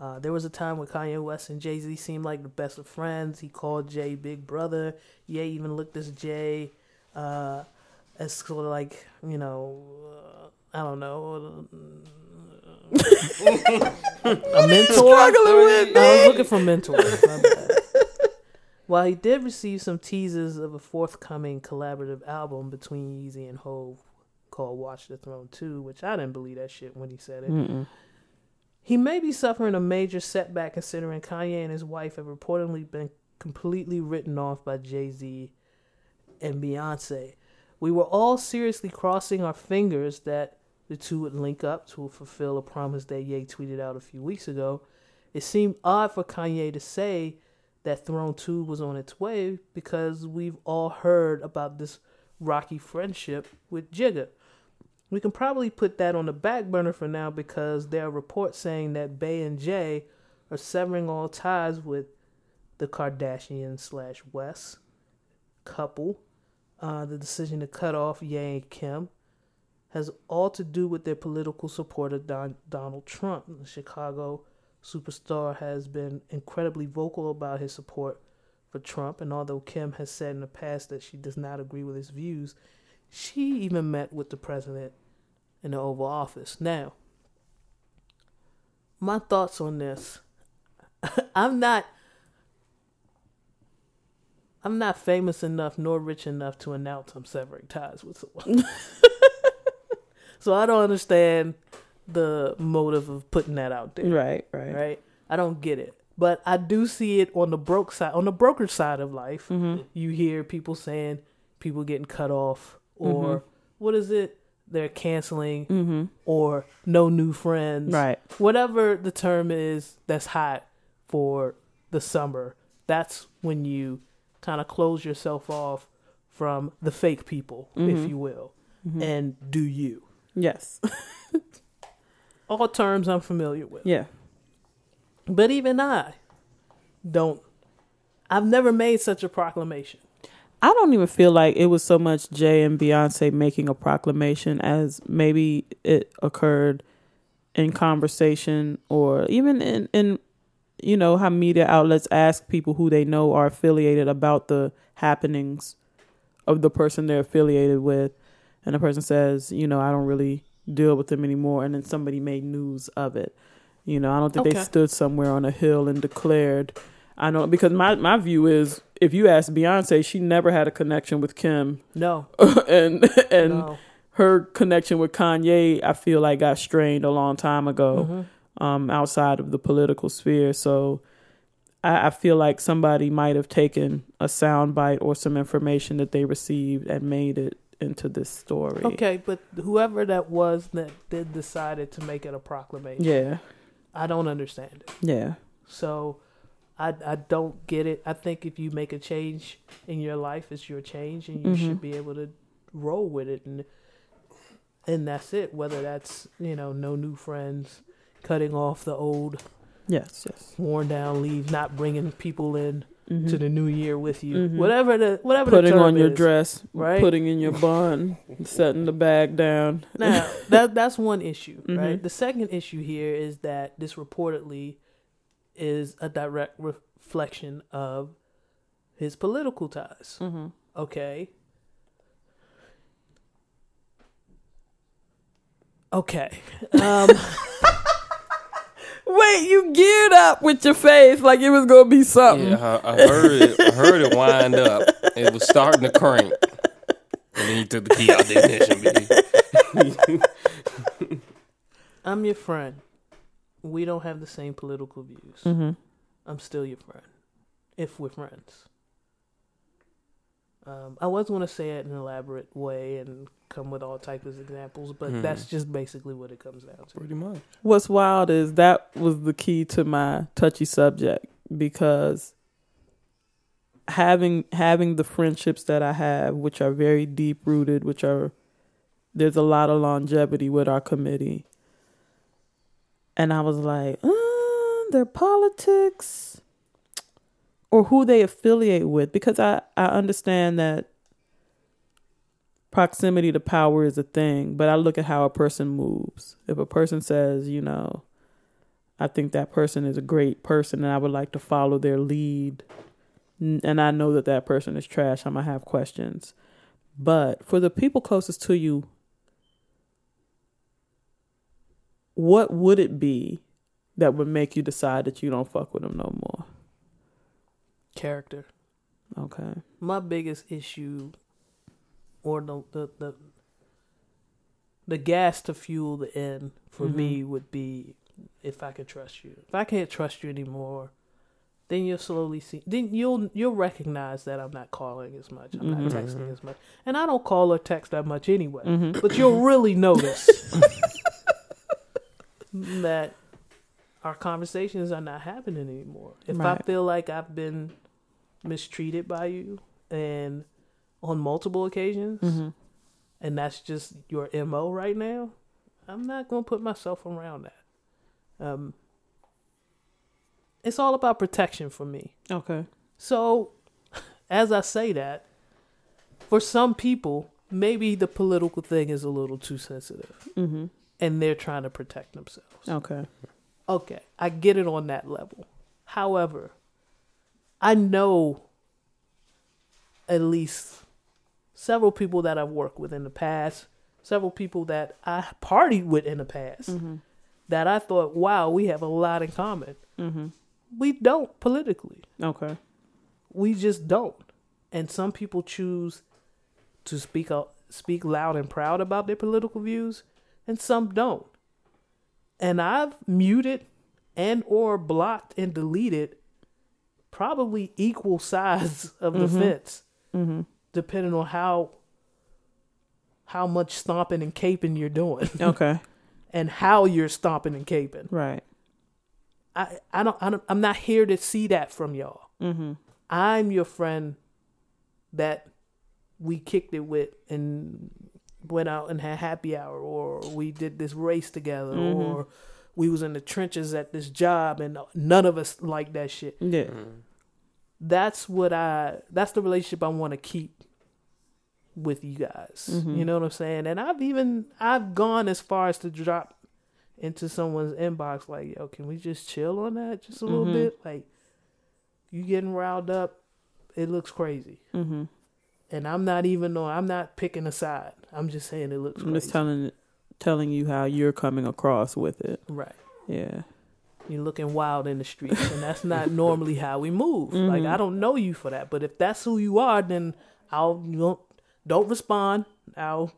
Uh, there was a time when Kanye West and Jay Z seemed like the best of friends. He called Jay Big Brother. Ye even looked at Jay uh, as sort of like, you know, uh, I don't know, a mentor. I was looking for mentors. my. While he did receive some teasers of a forthcoming collaborative album between Yeezy and Hove called Watch the Throne 2, which I didn't believe that shit when he said it. Mm-mm. He may be suffering a major setback considering Kanye and his wife have reportedly been completely written off by Jay Z and Beyonce. We were all seriously crossing our fingers that the two would link up to fulfill a promise that Ye tweeted out a few weeks ago. It seemed odd for Kanye to say that Throne 2 was on its way because we've all heard about this rocky friendship with Jigga. We can probably put that on the back burner for now because there are reports saying that Bey and Jay are severing all ties with the Kardashian slash West couple. Uh, the decision to cut off Ye and Kim has all to do with their political support of Don- Donald Trump. The Chicago superstar has been incredibly vocal about his support for Trump, and although Kim has said in the past that she does not agree with his views, she even met with the president in the Oval Office. Now, my thoughts on this. I'm not I'm not famous enough nor rich enough to announce I'm severing ties with someone. so I don't understand the motive of putting that out there. Right, right. Right? I don't get it. But I do see it on the broke side on the broker side of life. Mm-hmm. You hear people saying people getting cut off or what is it? They're canceling Mm-hmm. or no new friends. Right. Whatever the term is that's hot for the summer, that's when you kind of close yourself off from the fake people, if Mhm. you will, and do you. Yes. All terms I'm familiar with. yeah. But even I don't, I've never made such a proclamation. I don't even feel like it was so much Jay and Beyonce making a proclamation as maybe it occurred in conversation or even in, in you know how media outlets ask people who they know are affiliated about the happenings of the person they're affiliated with and the person says you know I don't really deal with them anymore and then somebody made news of it you know I don't think they stood somewhere on a hill and declared I know because my my view is if you ask Beyonce, she never had a connection with Kim, No, and and no. her connection with Kanye, I feel like got strained a long time ago, Mm-hmm. um, outside of the political sphere. So I, I feel like somebody might have taken a soundbite or some information that they received and made it into this story. Okay, but whoever that was that did decided to make it a proclamation, Yeah. I don't understand it. Yeah. So I I don't get it. I think if you make a change in your life, it's your change, and you Mhm. should be able to roll with it. And and that's it. Whether that's you know no new friends, cutting off the old Yes, yes. worn down leaves, not bringing people in Mhm. to the new year with you. Mhm. Whatever the whatever Putting the term on your is. dress, right? putting in your bun, setting the bag down. Now that that's one issue, right? Mhm. The second issue here is that this reportedly is a direct reflection of his political ties. Mm-hmm. Okay. Okay. Um, Wait, you geared up with your face like it was gonna be something. Yeah, I, I heard it. I heard it wind up. It was starting to crank, and then he took the key out the ignition. baby. I'm your friend. We don't have the same political views. Mm-hmm. I'm still your friend, if we're friends. Um, I was going to say it in an elaborate way and come with all types of examples, but Hmm. that's just basically what it comes down to. Pretty much. What's wild is that was the key to my touchy subject because having having the friendships that I have, which are very deep rooted, which are there's a lot of longevity with our committee, and I was like, uh, their politics or who they affiliate with, because I I understand that proximity to power is a thing, but I look at how a person moves. If a person says, you know, I think that person is a great person and I would like to follow their lead, and I know that that person is trash, I'm going to have questions. But for the people closest to you, what would it be that would make you decide that you don't fuck with them no more? Character. Okay. My biggest issue, or the the the, the gas to fuel the end for me would be if I could trust you. If I can't trust you anymore, then you'll slowly see. Then you'll you'll recognize that I'm not calling as much. I'm not texting as much, and I don't call or text that much anyway. Mm-hmm. But you'll really notice that our conversations are not happening anymore. If I feel like I've been mistreated by you and on multiple occasions Mm-hmm. and that's just your MO right now, I'm not going to put myself around that. Um it's all about protection for me. Okay. So, as I say that, for some people, maybe the political thing is a little too sensitive Mm-hmm. and they're trying to protect themselves. Okay. Okay, I get it on that level. However, I know at least several people that I've worked with in the past, several people that I partied with in the past, Mm-hmm. that I thought, wow, we have a lot in common. Mm-hmm. We don't politically. Okay. We just don't. And some people choose to speak out, speak loud and proud about their political views, and some don't. And I've muted and or blocked and deleted probably equal size of the Mhm. fence, Mm-hmm. depending on how how much stomping and caping you're doing, Okay. and how you're stomping and caping. Right. I I don't, I don't I'm not here to see that from y'all. Mm-hmm. I'm your friend that we kicked it with and went out and had happy hour or we did this race together Mhm. or we was in the trenches at this job and none of us like that shit. Yeah. That's what I that's the relationship I want to keep with you guys. Mhm. You know what I'm saying? And I've even I've gone as far as to drop into someone's inbox like, "Yo, can we just chill on that just a little Mhm. bit?" Like you getting riled up, it looks crazy. Mm-hmm. And I'm not even on. I'm not picking a side. I'm just saying it looks I'm crazy. just telling telling you how you're coming across with it. right. Yeah. You're looking wild in the streets, and that's not normally how we move. Like Mhm. I don't know you for that, but if that's who you are, then I'll you don't don't respond. I'll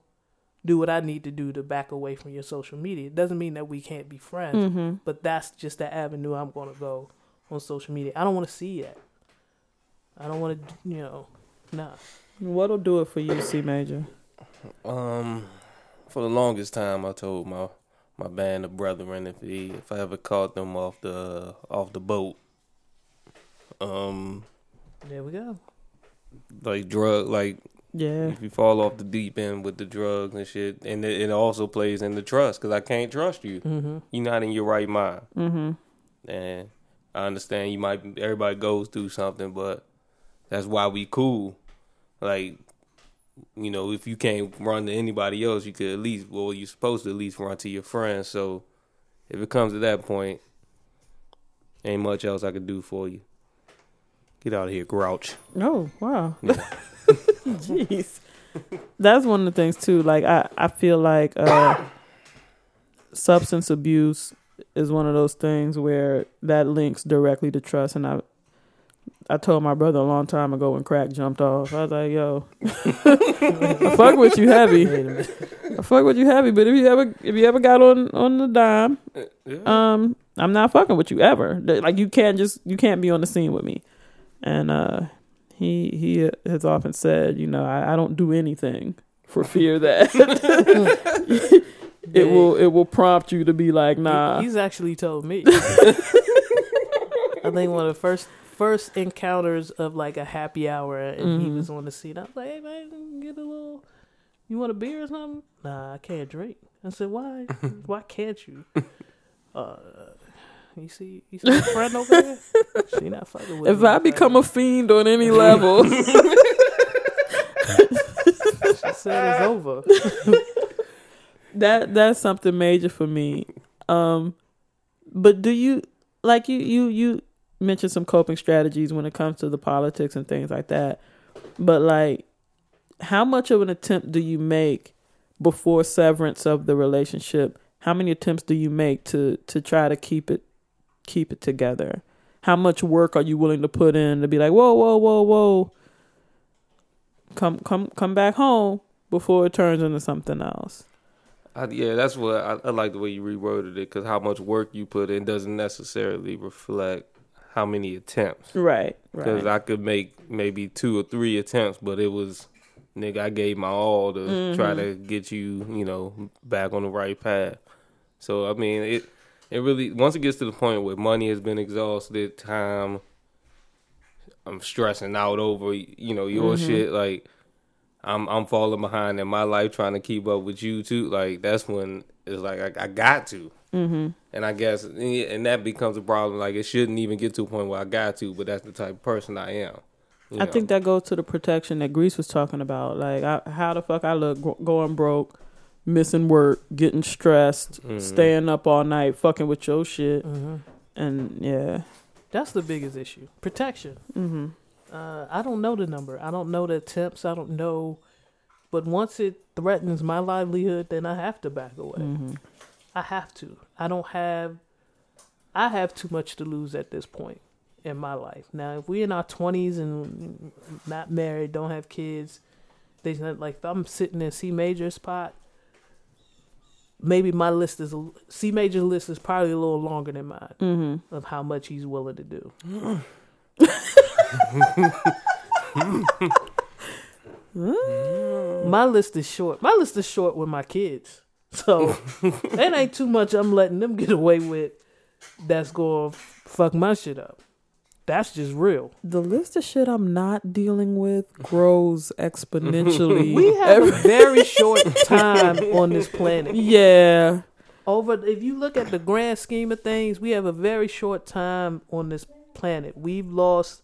do what I need to do to back away from your social media. It doesn't mean that we can't be friends, Mm-hmm. but that's just the avenue I'm going to go on social media. I don't want to see that. I don't want to, you know, nah. What'll do it for you, C Major? Um, for the longest time, I told my my band of brethren if he, if I ever caught them off the off the boat, um, There we go. like drug like Yeah. If you fall off the deep end with the drugs and shit, and it, it also plays in the trust because I can't trust you. Mm-hmm. You're not in your right mind, Mm-hmm. and I understand you might. Everybody goes through something, but that's why we cool. Like, you know, if you can't run to anybody else, you could at least. Well, you're supposed to at least run to your friends. So, if it comes to that point, ain't much else I could do for you. Get out of here, grouch. Oh wow. Yeah. Jeez. That's one of the things too. Like I, I feel like uh, substance abuse is one of those things where that links directly to trust. And I, I told my brother a long time ago when crack jumped off. I was like, "Yo, I fuck with you heavy. Wait a minute. I fuck with you heavy. But if you ever, if you ever got on on the dime, Yeah. um, I'm not fucking with you ever. Like you can't just you can't be on the scene with me. And uh he he has often said, you know, I, I don't do anything for fear that it will it will prompt you to be like, nah. He's actually told me. I think one of the first first encounters of like a happy hour, and he Mhm. was on the scene. I was like, "Hey man, get a little. You want a beer or something?" Nah, I can't drink. I said, "Why? Why can't you?" Uh, you see, you see your friend over there. She not fucking with If me I become now. a fiend on any level, she said it's over. that that's something major for me. Um, but do you like you you you mentioned some coping strategies when it comes to the politics and things like that? But like, how much of an attempt do you make before severance of the relationship? How many attempts do you make to to try to keep it keep it together? How much work are you willing to put in to be like, whoa, whoa, whoa, whoa, come come come back home before it turns into something else? I, yeah, that's what I, I like the way you reworded it because how much work you put in doesn't necessarily reflect how many attempts. Right, Because right. I could make maybe two or three attempts, but it was nigga, I gave my all to mm-hmm. try to get you, you know, back on the right path. So I mean, it it really once it gets to the point where money has been exhausted, time, I'm stressing out over you know your mm-hmm. shit like. I'm I'm falling behind in my life trying to keep up with you too. Like that's when it's like I, I got to, mm-hmm. and I guess and that becomes a problem. Like it shouldn't even get to a point where I got to, but that's the type of person I am. you I think that goes to the protection that Grease was talking about. Like, I, how the fuck I look going broke, missing work, getting stressed, Mhm. staying up all night, fucking with your shit, hmm and yeah. That's the biggest issue. Protection. Uh, I don't know the number. I don't know the attempts. I don't know. But once it threatens my livelihood, then I have to back away. Mm-hmm. I have to. I don't have. I have too much to lose at this point in my life. Now, if we're in our twenties and not married, don't have kids, there's not like if I'm sitting in C major spot. Maybe my list is a, C major list is probably a little longer than mine Mm-hmm. of how much he's willing to do. Mm. my list is short. My list is short with my kids. So that ain't too much I'm letting them get away with that's going to fuck my shit up. That's just real. The list of shit I'm not dealing with grows exponentially. We have a very short time on this planet. yeah. Over if you look at the grand scheme of things, we have a very short time on this planet. We've lost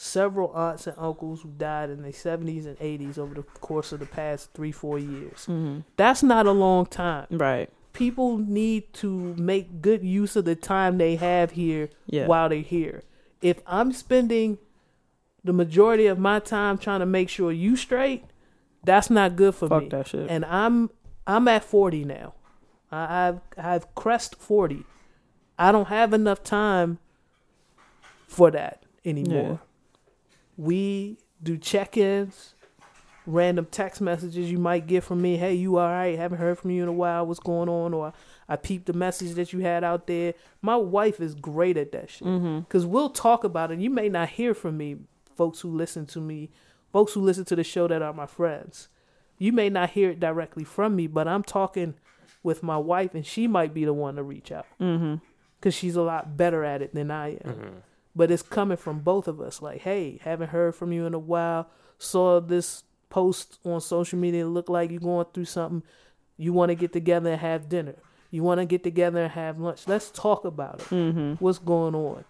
several aunts and uncles who died in the 70s and 80s over the course of the past 3-4 years. Mm-hmm. That's not a long time. Right. People need to make good use of the time they have here Yeah. while they're here. If I'm spending the majority of my time trying to make sure you straight, that's not good for Fuck me. that shit. And I'm I'm at 40 now. I, I've I've crest 40. I don't have enough time for that anymore. We do check-ins, random text messages you might get from me. Hey, you all right? Haven't heard from you in a while. What's going on? Or I peeped the message that you had out there. My wife is great at that shit. Mm-hmm. Because we'll talk about it. You may not hear from me, folks who listen to me, folks who listen to the show that are my friends. You may not hear it directly from me, but I'm talking with my wife, and she might be the one to reach out Mm-hmm. because she's a lot better at it than I am. But it's coming from both of us. Like, hey, haven't heard from you in a while. Saw this post on social media look like you're going through something. You want to get together and have dinner. You want to get together and have lunch. Let's talk about it. Mm-hmm. What's going on?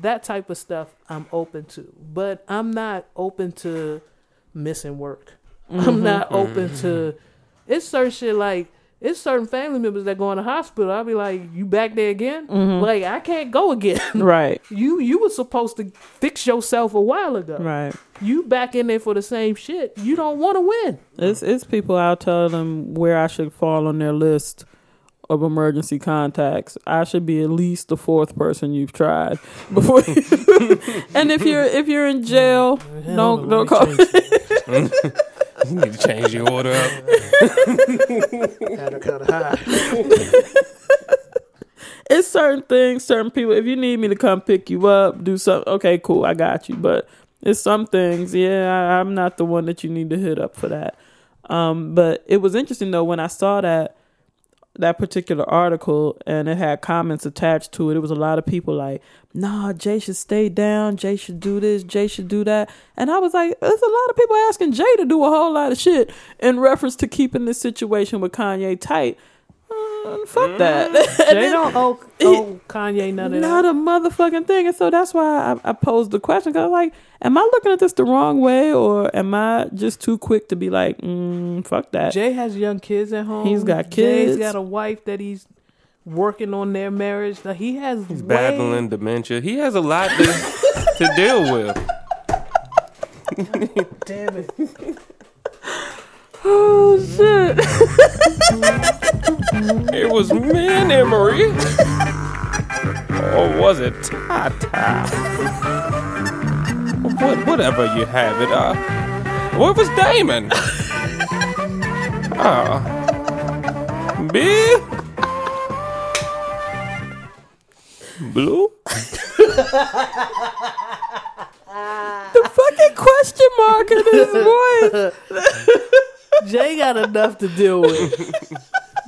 That type of stuff I'm open to, but I'm not open to missing work. I'm not open to. It's certain shit like it's certain family members that go in the hospital. I'll be like, "You back there again? Mm-hmm. Like I can't go again. Right. you you were supposed to fix yourself a while ago. Right. You back in there for the same shit. You don't want to win. It's it's people I'll tell them where I should fall on their list of emergency contacts. I should be at least the fourth person you've tried before. and if you're if you're in jail, don't don't call. You need to change your order up. Had her kind of high. It's certain things, certain people. If you need me to come pick you up, do something. Okay, cool, I got you. But it's some things. Yeah, I, I'm not the one that you need to hit up for that. Um, but it was interesting though when I saw that that particular article and it had comments attached to it. It was a lot of people like, "Nah, Jay should stay down. Jay should do this. Jay should do that." And I was like, "There's a lot of people asking Jay to do a whole lot of shit in reference to keeping this situation with Kanye tight." Fuck that. And They don't owe, owe Kanye none of not a motherfucking thing. And so that's why I, I posed the question. Cause I was like, am I looking at this the wrong way, or am I just too quick to be like, mm, fuck that? Jay has young kids at home. He's got kids. Jay's got a wife that he's working on their marriage. Now, he has He's way- battling dementia. He has a lot to, to deal with. Damn it. Oh shit! It was me and Emery. Or was it Tata? What, whatever you have it. Uh, what was Damon? Ah. B? Blue? the fucking question mark in his voice. Jay got enough to deal with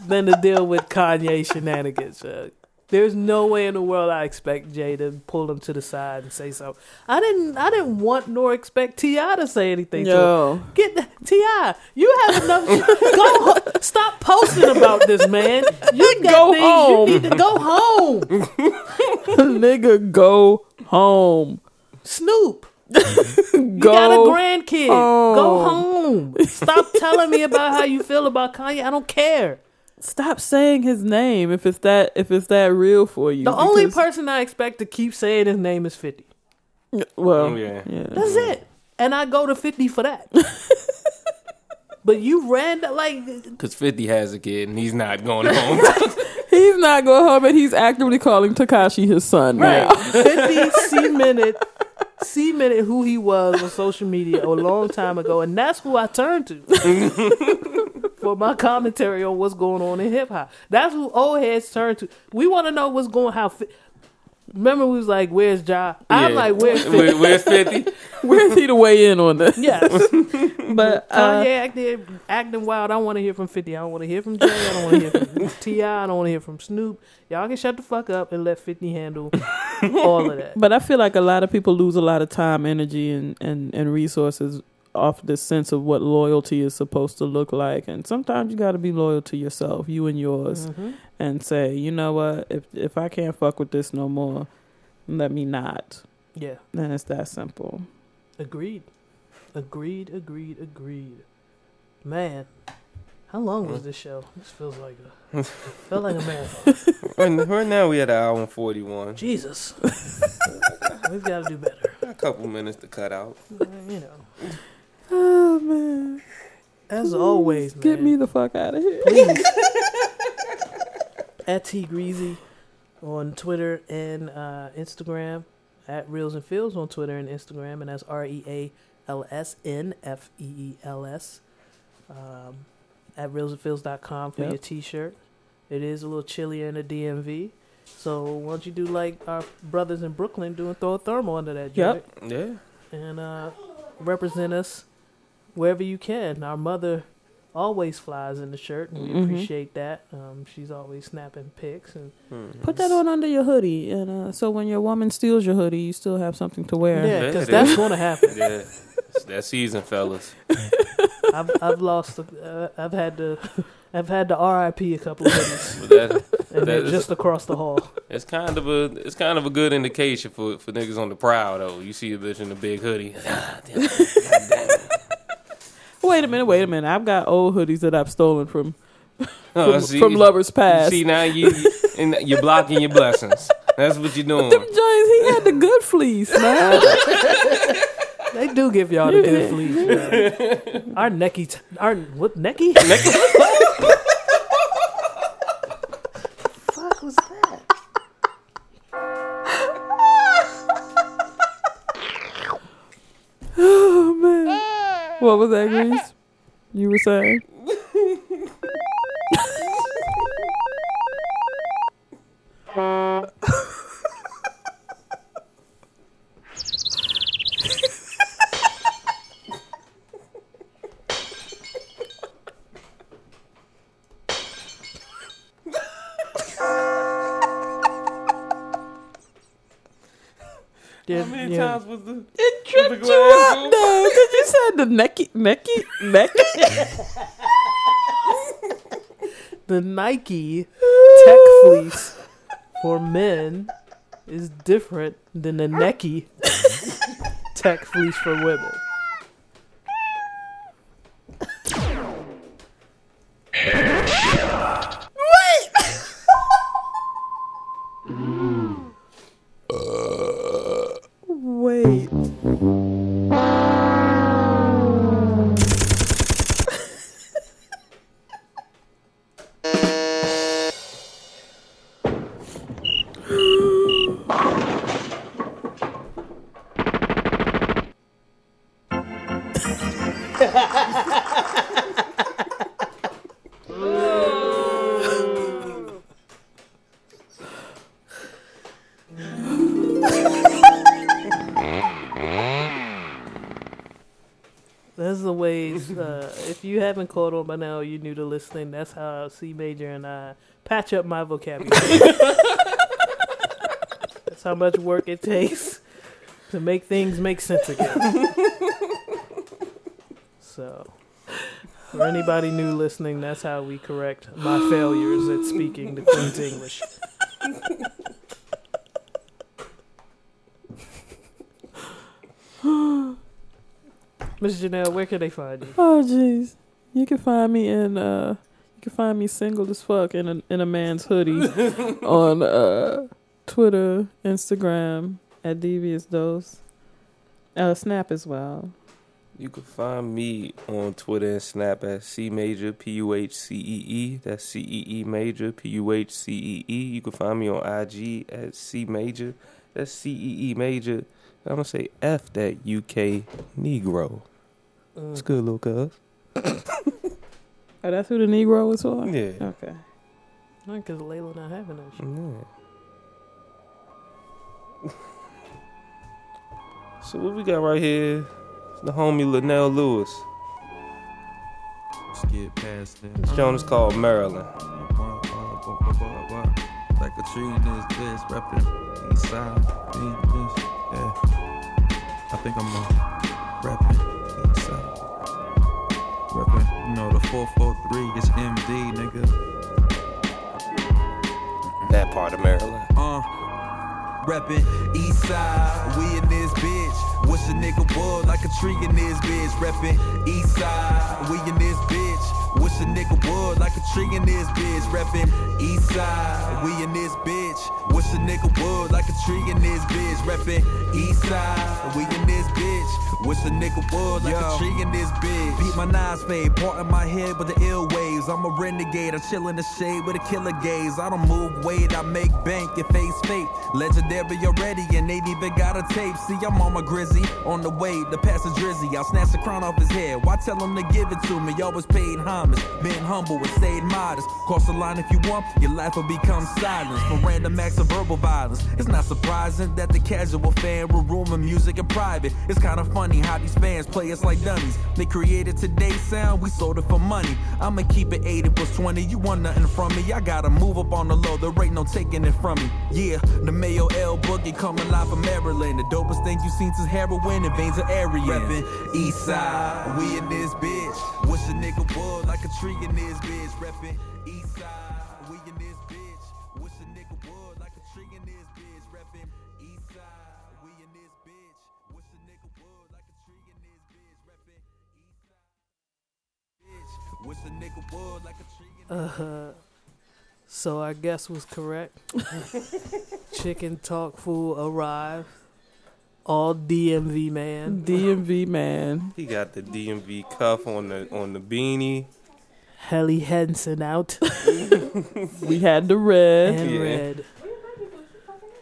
than to deal with Kanye shenanigans. Uh, there's no way in the world I expect Jay to pull him to the side and say something. I didn't. I didn't want nor expect T.I. to say anything. To him. Get the, Ti. You have enough. go stop posting about this, man. You got Go things home. you need to go home. nigga, go home. Snoop. Mm-hmm. You Go got a grandkid. Go home. home. Stop telling me about how you feel about Kanye. I don't care. Stop saying his name if it's that if it's that real for you. The only person I expect to keep saying his name is 50. well, Oh, yeah. yeah. That's it. And I go to 50 for that. but you ran like Because 50 has a kid and he's not going home. He's not going home, and he's actively calling Tekashi his son right. now. 50 cemented minute, who he was on social media a long time ago, and that's who I turn to for my commentary on what's going on in hip hop. That's who old heads turn to. We want to know what's going how. Fi- Remember, we was like, "Where's Ja?" I'm Yeah. like, "Where's 50? Where, where's 50? Where's he to weigh in on this? Yes, But uh, Kanye acting, acting wild. I don't want to hear from 50. I don't want to hear from Jay. I don't want to hear from T.I. I don't want to hear from Snoop. Y'all can shut the fuck up and let 50 handle all of that. but I feel like a lot of people lose a lot of time, energy, and, and, and resources off this sense of what loyalty is supposed to look like. And sometimes you got to be loyal to yourself, you and yours, Mhm. and say, you know what, if if I can't fuck with this no more, let me not. Yeah, Then it's that simple. agreed. Agreed, agreed, agreed. Man, how long was this show? This feels like a, felt like a marathon. Right now we at an hour and 41. Jesus. We've got to do better. A couple minutes to cut out. You know, man, as always, man. get me the fuck out of here. please. at T Greasy on Twitter and uh, Instagram. At Reels and Feels on Twitter and Instagram, and that's R E A L S N F E E L S. Um, at reelsandfeels.com for Yep. your t shirt. It is a little chillier in the DMV. So why don't you do like our brothers in Brooklyn do and throw a thermal under that Yep. Yeah. and uh, represent us wherever you can. Our mother always flies in the shirt, and we Mhm. appreciate that. Um, she's always snapping pics, and Put that on under your hoodie, and uh, so when your woman steals your hoodie, you still have something to wear. yeah, Yeah, because that's is. going to happen. Yeah. It's that season, fellas. I've I've lost. Uh, I've had to. I've had to RIP a couple of hoodies, But that, and that they're is- just across the hall. it's kind of a it's kind of a good indication for for niggas on the prowl though. You see a bitch in a big hoodie. Wait a minute, wait a minute. I've got old hoodies that I've stolen from Oh, from, see- from lovers past. See now you and you're blocking your blessings. That's what you're doing. Them joints, he had the good fleece, man. They do give y'all the good fleece. man. Our necky, t- our what necky? fuck what was that, Grease? You were saying? How many yeah. times was the It tripped the you glass up, open? though, because said the necky, necky, necky. The Nike Tech Fleece for men is different than the Nike Tech Fleece for women. Haven't caught on by now, you're new to listening. That's how C Major and I patch up my vocabulary. that's how much work it takes to make things make sense again. so, for anybody new listening, that's how we correct my failures at speaking the Queen's English. Miss Janelle, where can they find you? Oh jeez. You can find me in uh you can find me single as fuck in a in a man's hoodie on uh Twitter, Instagram at Devious Dose. Uh Snap as well. You can find me on Twitter and Snap at C Major P U H C E E. That's C E E Major P U H C E E. You can find me on IG at C Major. That's C E E Major. I'm gonna say F that UK Negro. It's good, little cuz. Oh, that's who the Negro was for? Yeah. Okay. Not because Layla not having that shit. Yeah. so what we got right here? It's the homie Linnell Lewis. Let's get past that. This joint is called Maryland. Like a tree in this bitch, reppin' east side, me this, yeah. I think I'm uh, 443 is MD, nigga. That part of Maryland. Uh, reppin' east side, we in this bitch. Wish a nigga would like a tree in this bitch. Reppin' east side, we in this bitch. Wish a nigga would like a tree in this bitch. Reppin' east side, we in this bitch. Wish a nigga would like a tree in this bitch. Reppin' east side, we in this bitch. Wish a nigga would like a tree in this bitch. Beat my knives fade, part of my head with the ill waves. I'm a renegade, I chill in the shade with a killer gaze. I don't move weight, I make bank, your face fake. Legendary already, and ain't even got a tape. See, I'm on my grizzy, on the way to pass a drizzy. I'll snatch the crown off his head. Why tell him to give it to me? Always paid homage, been humble and stayed modest. Cross the line if you want, your life will become silence. From random acts of verbal verbal violence. It's not surprising that the casual fan will ruin music in private. It's kind of funny how these fans play us like dummies. They created today's sound, we sold it for money. I'ma keep it 80 plus 20. You want nothing from me? I gotta move up on the low. There ain't no taking it from me. Yeah, the Mayo L boogie coming live from Maryland. The dopest thing you seen since heroin and veins of Aryan. Reppin' East Side, we in this bitch. Wish a nigga would like a tree in this bitch. Reppin' East Uh, so our guess was correct. Chicken Talk Fool arrived. All DMV man. DMV man. He got the DMV cuff on the on the beanie. Helly Hansen out. We had the red. and Yeah. red.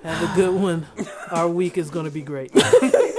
Have a good one. Our week is going to be great.